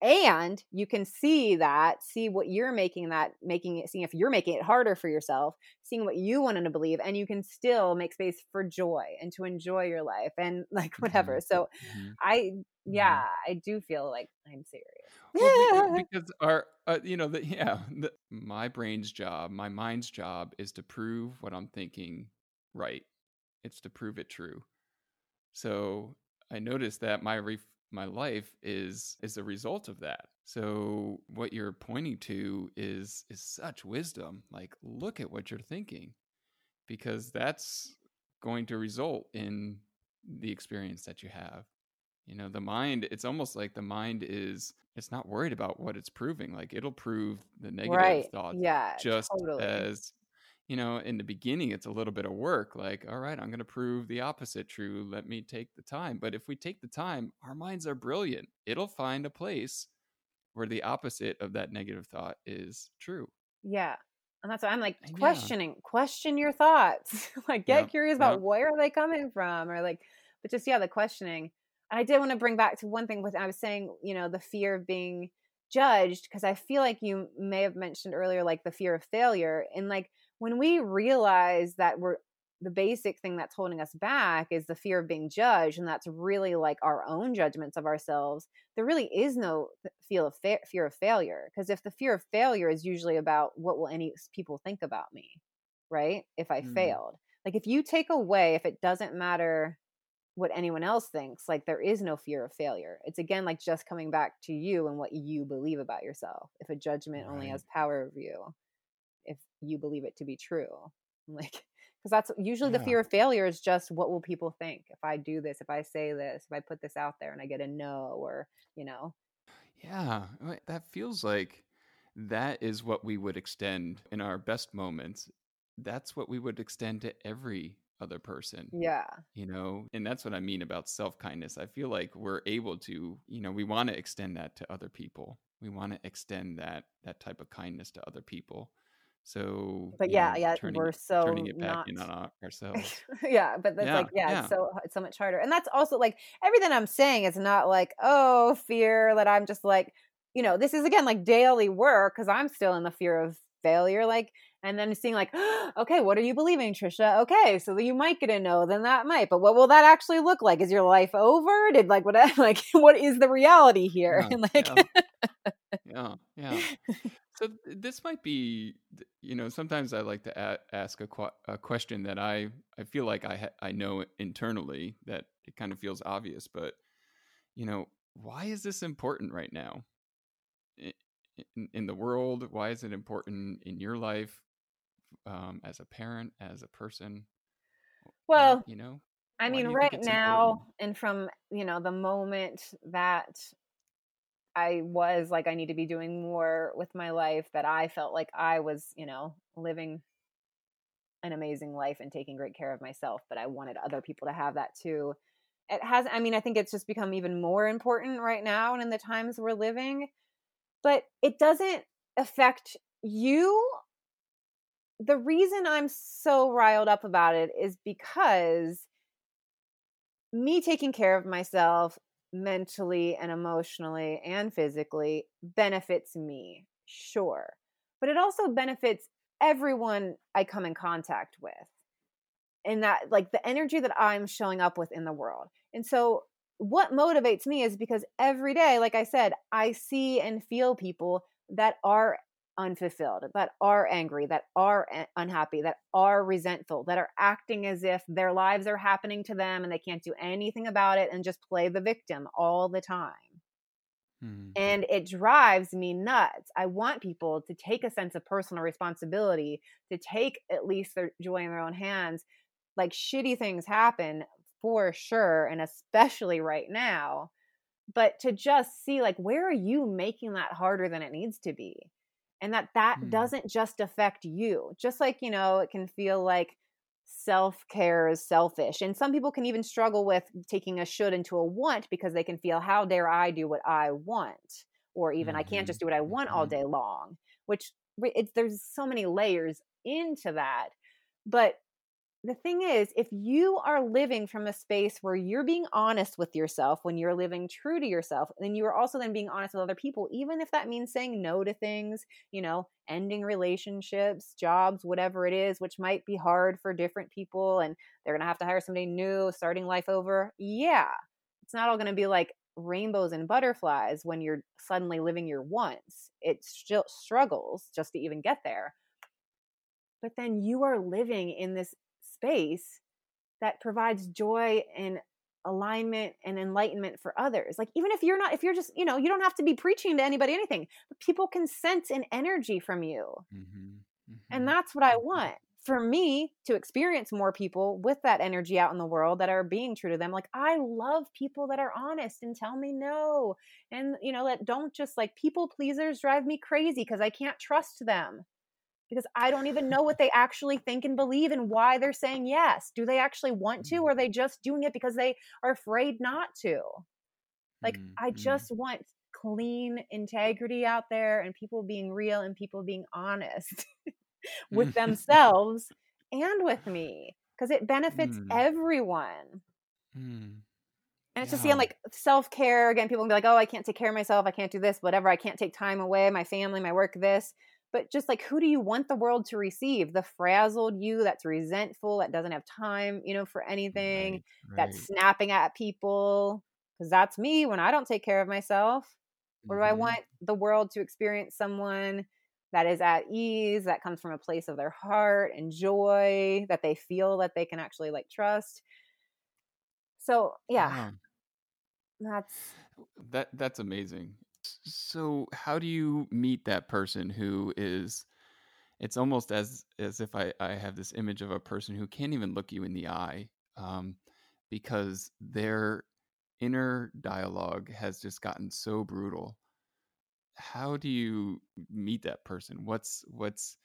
And you can see that, see what you're making that, making it, seeing if you're making it harder for yourself, seeing what you want to believe, and you can still make space for joy and to enjoy your life and like [LAUGHS] whatever. So Mhm. I, yeah, I do feel like I'm serious. Well, [LAUGHS] be- because our, uh, you know, the, yeah, the, my brain's job, my mind's job is to prove what I'm thinking right. It's to prove it true. So I noticed that my ref- my life is is a result of that. So what you're pointing to is is such wisdom. Like, look at what you're thinking, because that's going to result in the experience that you have you know the mind it's almost like the mind is it's not worried about what it's proving like it'll prove the negative right. thoughts Yeah. just totally. as you know in the beginning it's a little bit of work like all right i'm going to prove the opposite true let me take the time but if we take the time our minds are brilliant it'll find a place where the opposite of that negative thought is true Yeah. And that's why I'm like And yeah. questioning, question your thoughts. [LAUGHS] like get Yep, curious about yep. where are they coming from or like but just yeah, the questioning. And I did want to bring back to one thing with I was saying, you know, the fear of being judged because I feel like you may have mentioned earlier like the fear of failure and like when we realize that we're the basic thing that's holding us back is the fear of being judged and that's really like our own judgments of ourselves there really is no feel of fa- fear of failure because if the fear of failure is usually about what will any people think about me right if i Mm. failed like if you take away if it doesn't matter what anyone else thinks like there is no fear of failure it's again like just coming back to you and what you believe about yourself if a judgment only has power over you if you believe it to be true [LAUGHS] like because that's usually the fear of failure is just what will people think if I do this, if I say this, if I put this out there and I get a no or, you know. Yeah, uh, that feels like that is what we would extend in our best moments. That's what we would extend to every other person, Yeah. you know? And that's what I mean about self kindness. I feel like we're able to, you know, we want to extend that to other people. We want to extend that that type of kindness to other people. So, But yeah, know, yeah, turning we're it, so turning it back not in on our- [LAUGHS] ourselves. yeah, but that's Yeah, like yeah, yeah. it's so it's so much harder. And that's also like everything I'm saying is not like, oh, fear that I'm just like, you know, this is again like daily work because I'm still in the fear of failure. Like, and then seeing like, [GASPS] okay, what are you believing, Trisha? Okay, so you might get a no, then that might, but what will that actually look like? Is your life over? Did like what [LAUGHS] like what is the reality here? Yeah, And [LAUGHS] like yeah, yeah. So this might be, you know, sometimes I like to a- ask a, qu- a question that I I feel like I ha- I know internally that it kind of feels obvious, but you know, why is this important right now in, in the world? Why is it important in your life um, as a parent, as a person? well, you know, I mean, right now, important? and from you know the moment that I was like, I need to be doing more with my life, that I felt like I was, you know, living an amazing life and taking great care of myself, but I wanted other people to have that too. It has, I mean, I think it's just become even more important right now and in the times we're living, but it doesn't affect you. The reason I'm so riled up about it is because me taking care of myself mentally and emotionally and physically benefits me, sure. But it also benefits everyone I come in contact with. And that, like, the energy that I'm showing up with in the world. And so, what motivates me is because every day, like I said, I see and feel people that are unfulfilled, that are angry, that are unhappy, that are resentful, that are acting as if their lives are happening to them and they can't do anything about it and just play the victim all the time. Mm-hmm. And it drives me nuts. I want people to take a sense of personal responsibility, to take at least their joy in their own hands. Like shitty things happen for sure, and especially right now. But to just see, like, where are you making that harder than it needs to be? And that that Hmm. doesn't just affect you just like you know it can feel like self-care is selfish and some people can even struggle with taking a should into a want because they can feel how dare i do what i want or even i can't just do what i want all mhm. day long which it's there's so many layers into that but the thing is, if you are living from a space where you're being honest with yourself, when you're living true to yourself, then you are also then being honest with other people, even if that means saying no to things, you know, ending relationships, jobs, whatever it is, which might be hard for different people and they're going to have to hire somebody new, starting life over. Yeah. It's not all going to be like rainbows and butterflies when you're suddenly living your wants. It still struggles just to even get there. But then you are living in this space that provides joy and alignment and enlightenment for others. Like even if you're not if you're just, you know, you don't have to be preaching to anybody anything, but people can sense an energy from you. Mhm, And mhm, that's what I mhm. want. For me to experience more people with that energy out in the world that are being true to them. Like I love people that are honest and tell me no. And you know, that don't just like people pleasers drive me crazy because I can't trust them because I don't even know what they actually think and believe and why they're saying yes. Do they actually want to, or are they just doing it because they are afraid not to? Like, Mm, I mm. just want clean integrity out there and people being real and people being honest [LAUGHS] with [LAUGHS] themselves and with me because it benefits Mm. everyone. Mm. And it's just seeing like self care again. People can be like, "Oh, I can't take care of myself. I can't do this. Whatever. I can't take time away. My family, my work. This." But just like, who do you want the world to receive? The frazzled you that's resentful, that doesn't have time, you know, for anything, Right, that's snapping at people. Because that's me when I don't take care of myself. Or do I Mhm. want the world to experience someone that is at ease, that comes from a place of their heart and joy, that they feel that they can actually like trust? So, yeah, Yeah. that's That that's amazing. So, how do you meet that person who is it's almost as as if I, I have this image of a person who can't even look you in the eye um, because their inner dialogue has just gotten so brutal. How do you meet that person? What's what's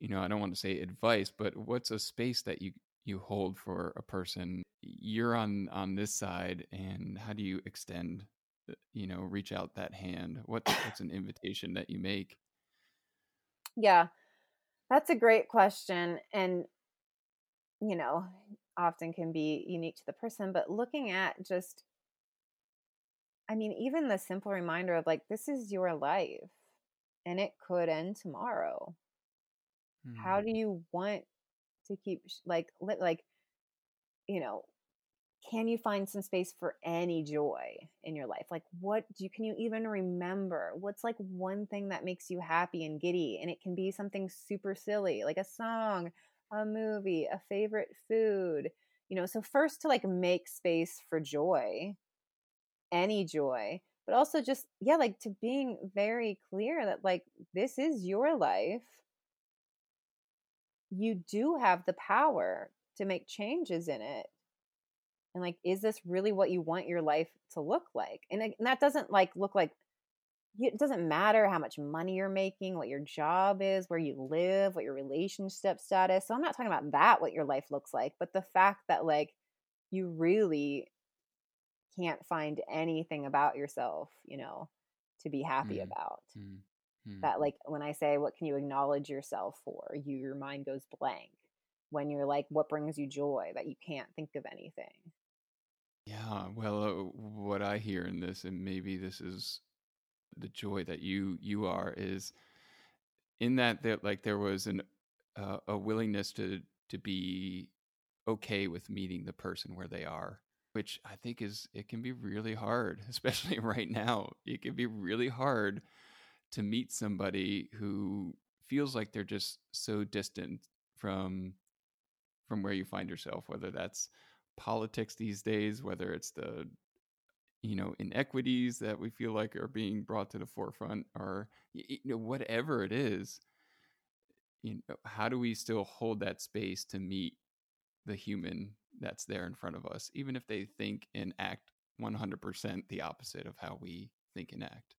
you know i don't want to say advice but what's a space that you you hold for a person? You're on on this side and how do you extend you know reach out that hand? What's what's an [COUGHS] invitation that you make? Yeah that's a great question and you know often can be unique to the person but looking at just i mean even the simple reminder of like this is your life and it could end tomorrow. Mm. how do you want to keep like like you know can you find some space for any joy in your life? Like what do you can you even remember? What's like one thing that makes you happy and giddy? And it can be something super silly like a song a movie a favorite food you know so first to like make space for joy any joy but also just yeah like to being very clear that like this is your life. You do have the power to make changes in it and like is this really what you want your life to look like and, and that doesn't like look like it doesn't matter how much money you're making what your job is where you live what your relationship status so i'm not talking about that what your life looks like but the fact that like you really can't find anything about yourself you know to be happy mm. about mm. Mm. that like when i say what can you acknowledge yourself for you your mind goes blank when you're like what brings you joy that you can't think of anything yeah, well, uh, what I hear in this, and maybe this is the joy that you you are, is in that that like there was an uh, a willingness to to be okay with meeting the person where they are, which I think is it can be really hard, [LAUGHS] especially right now. It can be really hard to meet somebody who feels like they're just so distant from from where you find yourself, whether that's politics these days, whether it's the you know inequities that we feel like are being brought to the forefront, or you know whatever it is. You know, how do we still hold that space to meet the human that's there in front of us, even if they think and act 100% the opposite of how we think and act?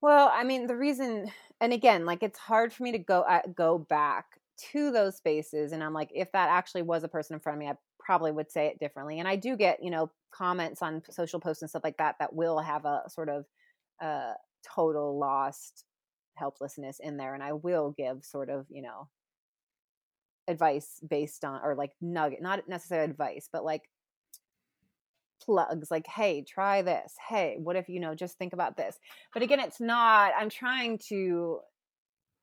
Well, I mean, the reason, and again, like it's hard for me to go uh, go back to those spaces, and I'm like, if that actually was a person in front of me, I probably would say it differently. And I do get, you know, comments on social posts and stuff like that that will have a sort of uh, total lost helplessness in there. And I will give sort of, you know, advice based on, or like nugget, not necessarily advice, but like plugs like hey try this hey what if you know just think about this but again it's not i'm trying to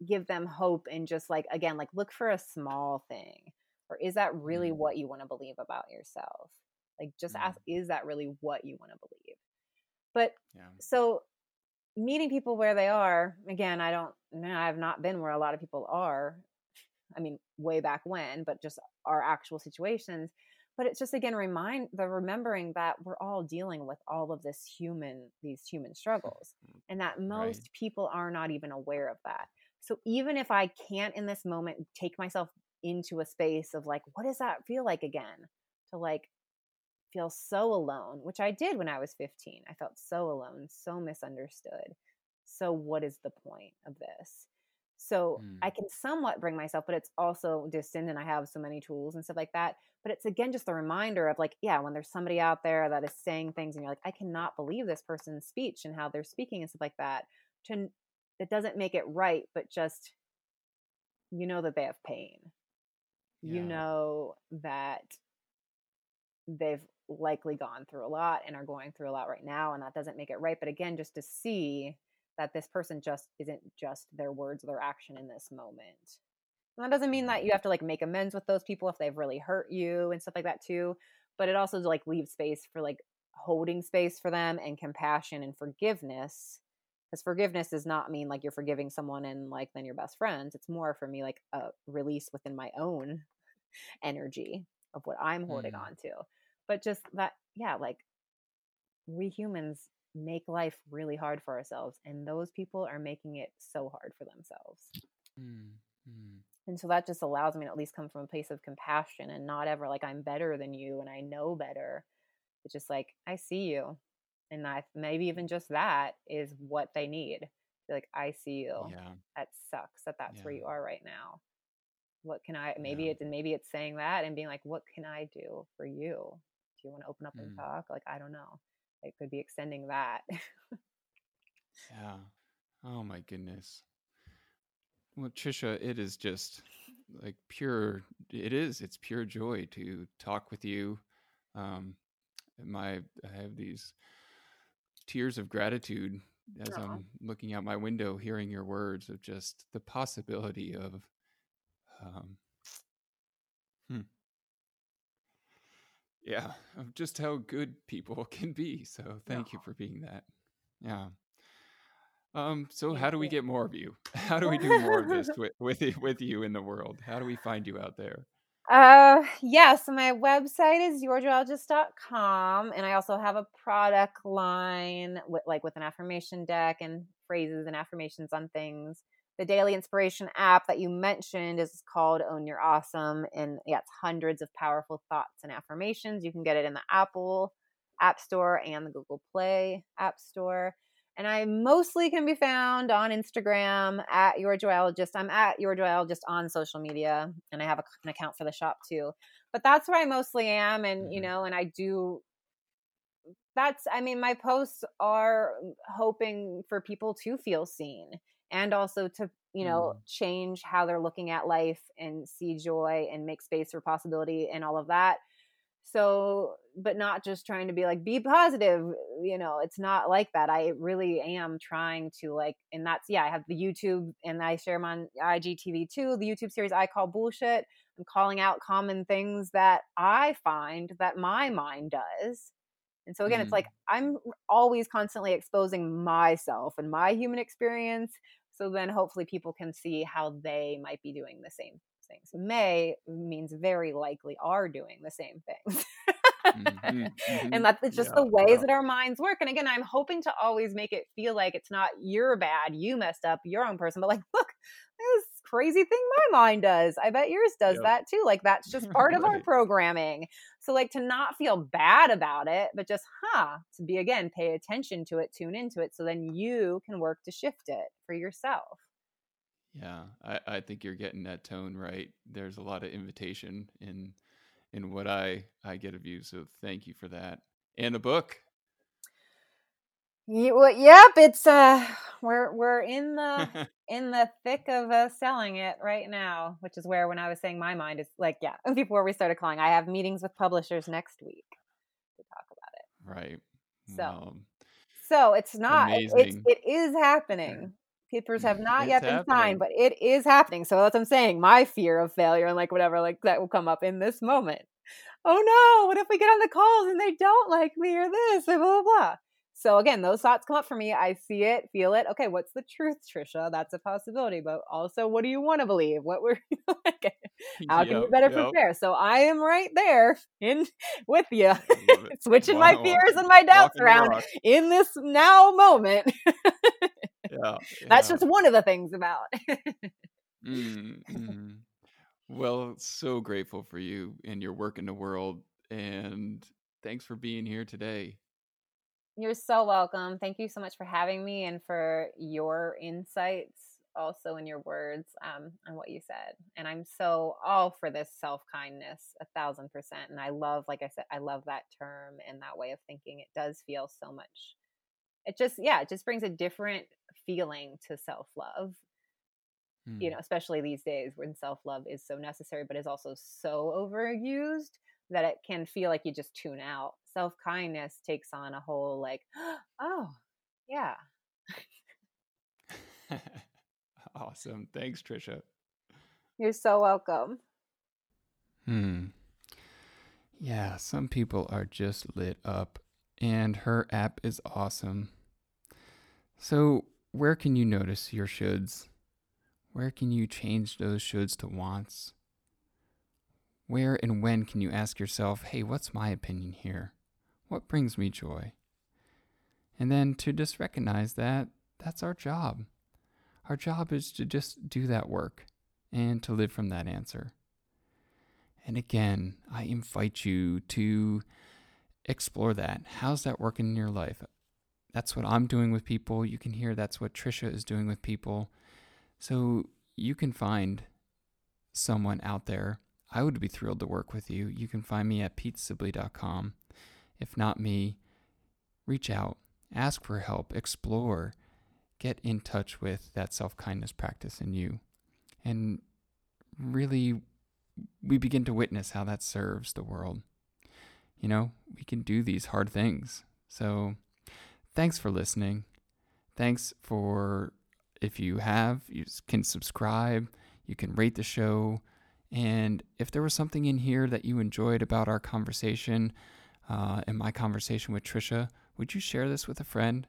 give them hope and just like again like look for a small thing or is that really mm. what you want to believe about yourself like just mm. ask is that really what you want to believe but yeah. so meeting people where they are again i don't i have not been where a lot of people are i mean way back when but just our actual situations but it's just again remind the remembering that we're all dealing with all of this human these human struggles [LAUGHS] and that most right. people are not even aware of that so even if i can't in this moment take myself into a space of like, what does that feel like again? To like feel so alone, which I did when I was 15. I felt so alone, so misunderstood. So, what is the point of this? So, mm. I can somewhat bring myself, but it's also distant and I have so many tools and stuff like that. But it's again just a reminder of like, yeah, when there's somebody out there that is saying things and you're like, I cannot believe this person's speech and how they're speaking and stuff like that. To, it doesn't make it right, but just you know that they have pain you know that they've likely gone through a lot and are going through a lot right now and that doesn't make it right but again just to see that this person just isn't just their words or their action in this moment. And that doesn't mean that you have to like make amends with those people if they've really hurt you and stuff like that too but it also like leaves space for like holding space for them and compassion and forgiveness because forgiveness does not mean like you're forgiving someone and like then you're best friends it's more for me like a release within my own [LAUGHS] energy of what i'm holding mm. on to but just that yeah like we humans make life really hard for ourselves and those people are making it so hard for themselves Mm-hmm. And so that just allows me to at least come from a place of compassion and not ever like I'm better than you and I know better. It's just like I see you. And I maybe even just that is what they need. Like I see you. Yeah. That sucks that that's yeah. where you are right now. What can I maybe yeah. it's maybe it's saying that and being like, what can I do for you? Do you want to open up mm. and talk? Like I don't know. It could be extending that. yeah. Oh my goodness. Well, Trisha, it is just like pure. It is. It's pure joy to talk with you. Um, my I have these tears of gratitude as Aww. I'm looking out my window, hearing your words of just the possibility of, um, hmm, yeah, of just how good people [LAUGHS] can be. So thank Aww. you for being that. Yeah. Um, so how do we get more of you? [LAUGHS] How do we do more of this [LAUGHS] with with, with you in the world? How do we find you out there? Uh, yeah, so my website is yourjoyologist.com and I also have a product line with like with an affirmation deck and phrases and affirmations on things. The daily inspiration app that you mentioned is called Own Your Awesome and yeah, it's hundreds of powerful thoughts and affirmations. You can get it in the Apple App Store and the Google Play App Store. And I mostly can be found on Instagram at your joyologist. I'm at your joyologist on social media, and I have a, an account for the shop too. But that's where I mostly am, and you mm-hmm. know, and I do. That's, I mean, my posts are hoping for people to feel seen and also to, you know, mm. change how they're looking at life and see joy and make space for possibility and all of that so but not just trying to be like be positive you know it's not like that i really am trying to like and that's yeah i have the youtube and i share them on igtv too the youtube series i call bullshit. I'm calling out common things that i find that my mind does. And so again mm. it's like i'm always constantly exposing myself and my human experience so then hopefully people can see how they might be doing the same things. May means very likely are doing the same things. mm-hmm, [LAUGHS] mm-hmm. And that's just yeah, the ways yeah. that our minds work. And again, I'm hoping to always make it feel like it's not you're bad, you messed up, your own person, but like, [LAUGHS] look, this crazy thing my mind does. I bet yours does yep. that too. Like that's just [LAUGHS] part right. of our programming. So like to not feel bad about it, but just huh, to be again, pay attention to it, tune into it so then you can work to shift it for yourself. Yeah, I, I think you're getting that tone right. There's a lot of invitation in in what I I get of you. So thank you for that. And the book. You, well, yep, it's uh we're we're in the [LAUGHS] in the thick of uh, selling it right now, which is where when I was saying my mind is like yeah, [LAUGHS] before we started calling, I have meetings with publishers next week to talk about it. Right. So so it's not it's it is happening papers have not it's yet been happening. signed, but it is happening. So that's what I'm saying. My fear of failure and like whatever, like that will come up in this moment. Oh no, what if we get on the calls and they don't like me or this and blah blah blah. So again, those thoughts come up for me. I see it, feel it. Okay, what's the truth, Trisha? That's a possibility. But also, what do you want to believe? What were [LAUGHS] like, how can yep, you better yep. prepare? So I am right there [LAUGHS] in with you, [LAUGHS] switching my fears and my doubts around in this now moment. Yeah, That's just one of the things about. mm-hmm. Well, so grateful for you and your work in the world. And thanks for being here today. You're so welcome. Thank you so much for having me and for your insights also in your words um, and what you said. And I'm so all for this self kindness, a thousand percent. And I love, like I said, I love that term and that way of thinking. It does feel so much. It just, yeah, it just brings a different feeling to self love. Hmm. You know, especially these days when self love is so necessary, but is also so overused that it can feel like you just tune out. Self kindness takes on a whole like, [GASPS] oh, yeah. [LAUGHS] awesome. Thanks, Trisha. You're so welcome. Hmm. Yeah, some people are just lit up, and her app is awesome. So, where can you notice your shoulds? Where can you change those shoulds to wants? Where and when can you ask yourself, hey, what's my opinion here? What brings me joy? And then to just recognize that that's our job. Our job is to just do that work and to live from that answer. And again, I invite you to explore that. How's that working in your life? That's what I'm doing with people. You can hear that's what Trisha is doing with people. So you can find someone out there. I would be thrilled to work with you. You can find me at petesibley.com. If not me, reach out, ask for help, explore, get in touch with that self kindness practice in you. And really, we begin to witness how that serves the world. You know, we can do these hard things. So, thanks for listening. Thanks for, if you have, you can subscribe, you can rate the show. And if there was something in here that you enjoyed about our conversation uh, and my conversation with Trisha, would you share this with a friend?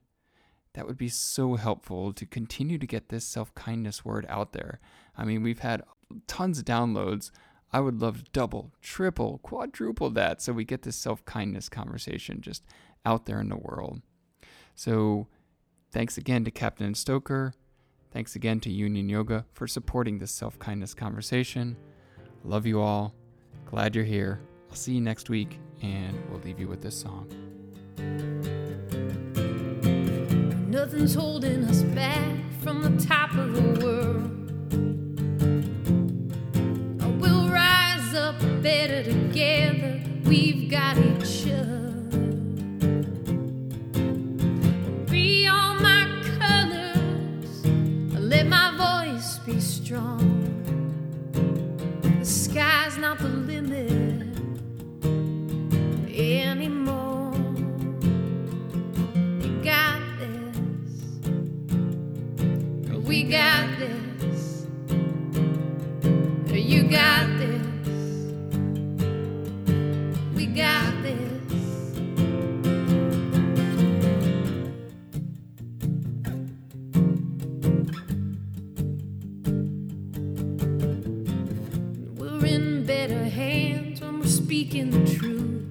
That would be so helpful to continue to get this self kindness word out there. I mean, we've had tons of downloads. I would love to double, triple, quadruple that so we get this self kindness conversation just out there in the world. So, thanks again to Captain Stoker. Thanks again to Union Yoga for supporting this self kindness conversation. Love you all. Glad you're here. I'll see you next week, and we'll leave you with this song. Nothing's holding us back from the top of the world. We'll rise up better together. We've got each other. Strong. The sky's not the limit anymore. You got this. We got this. You got speaking the truth.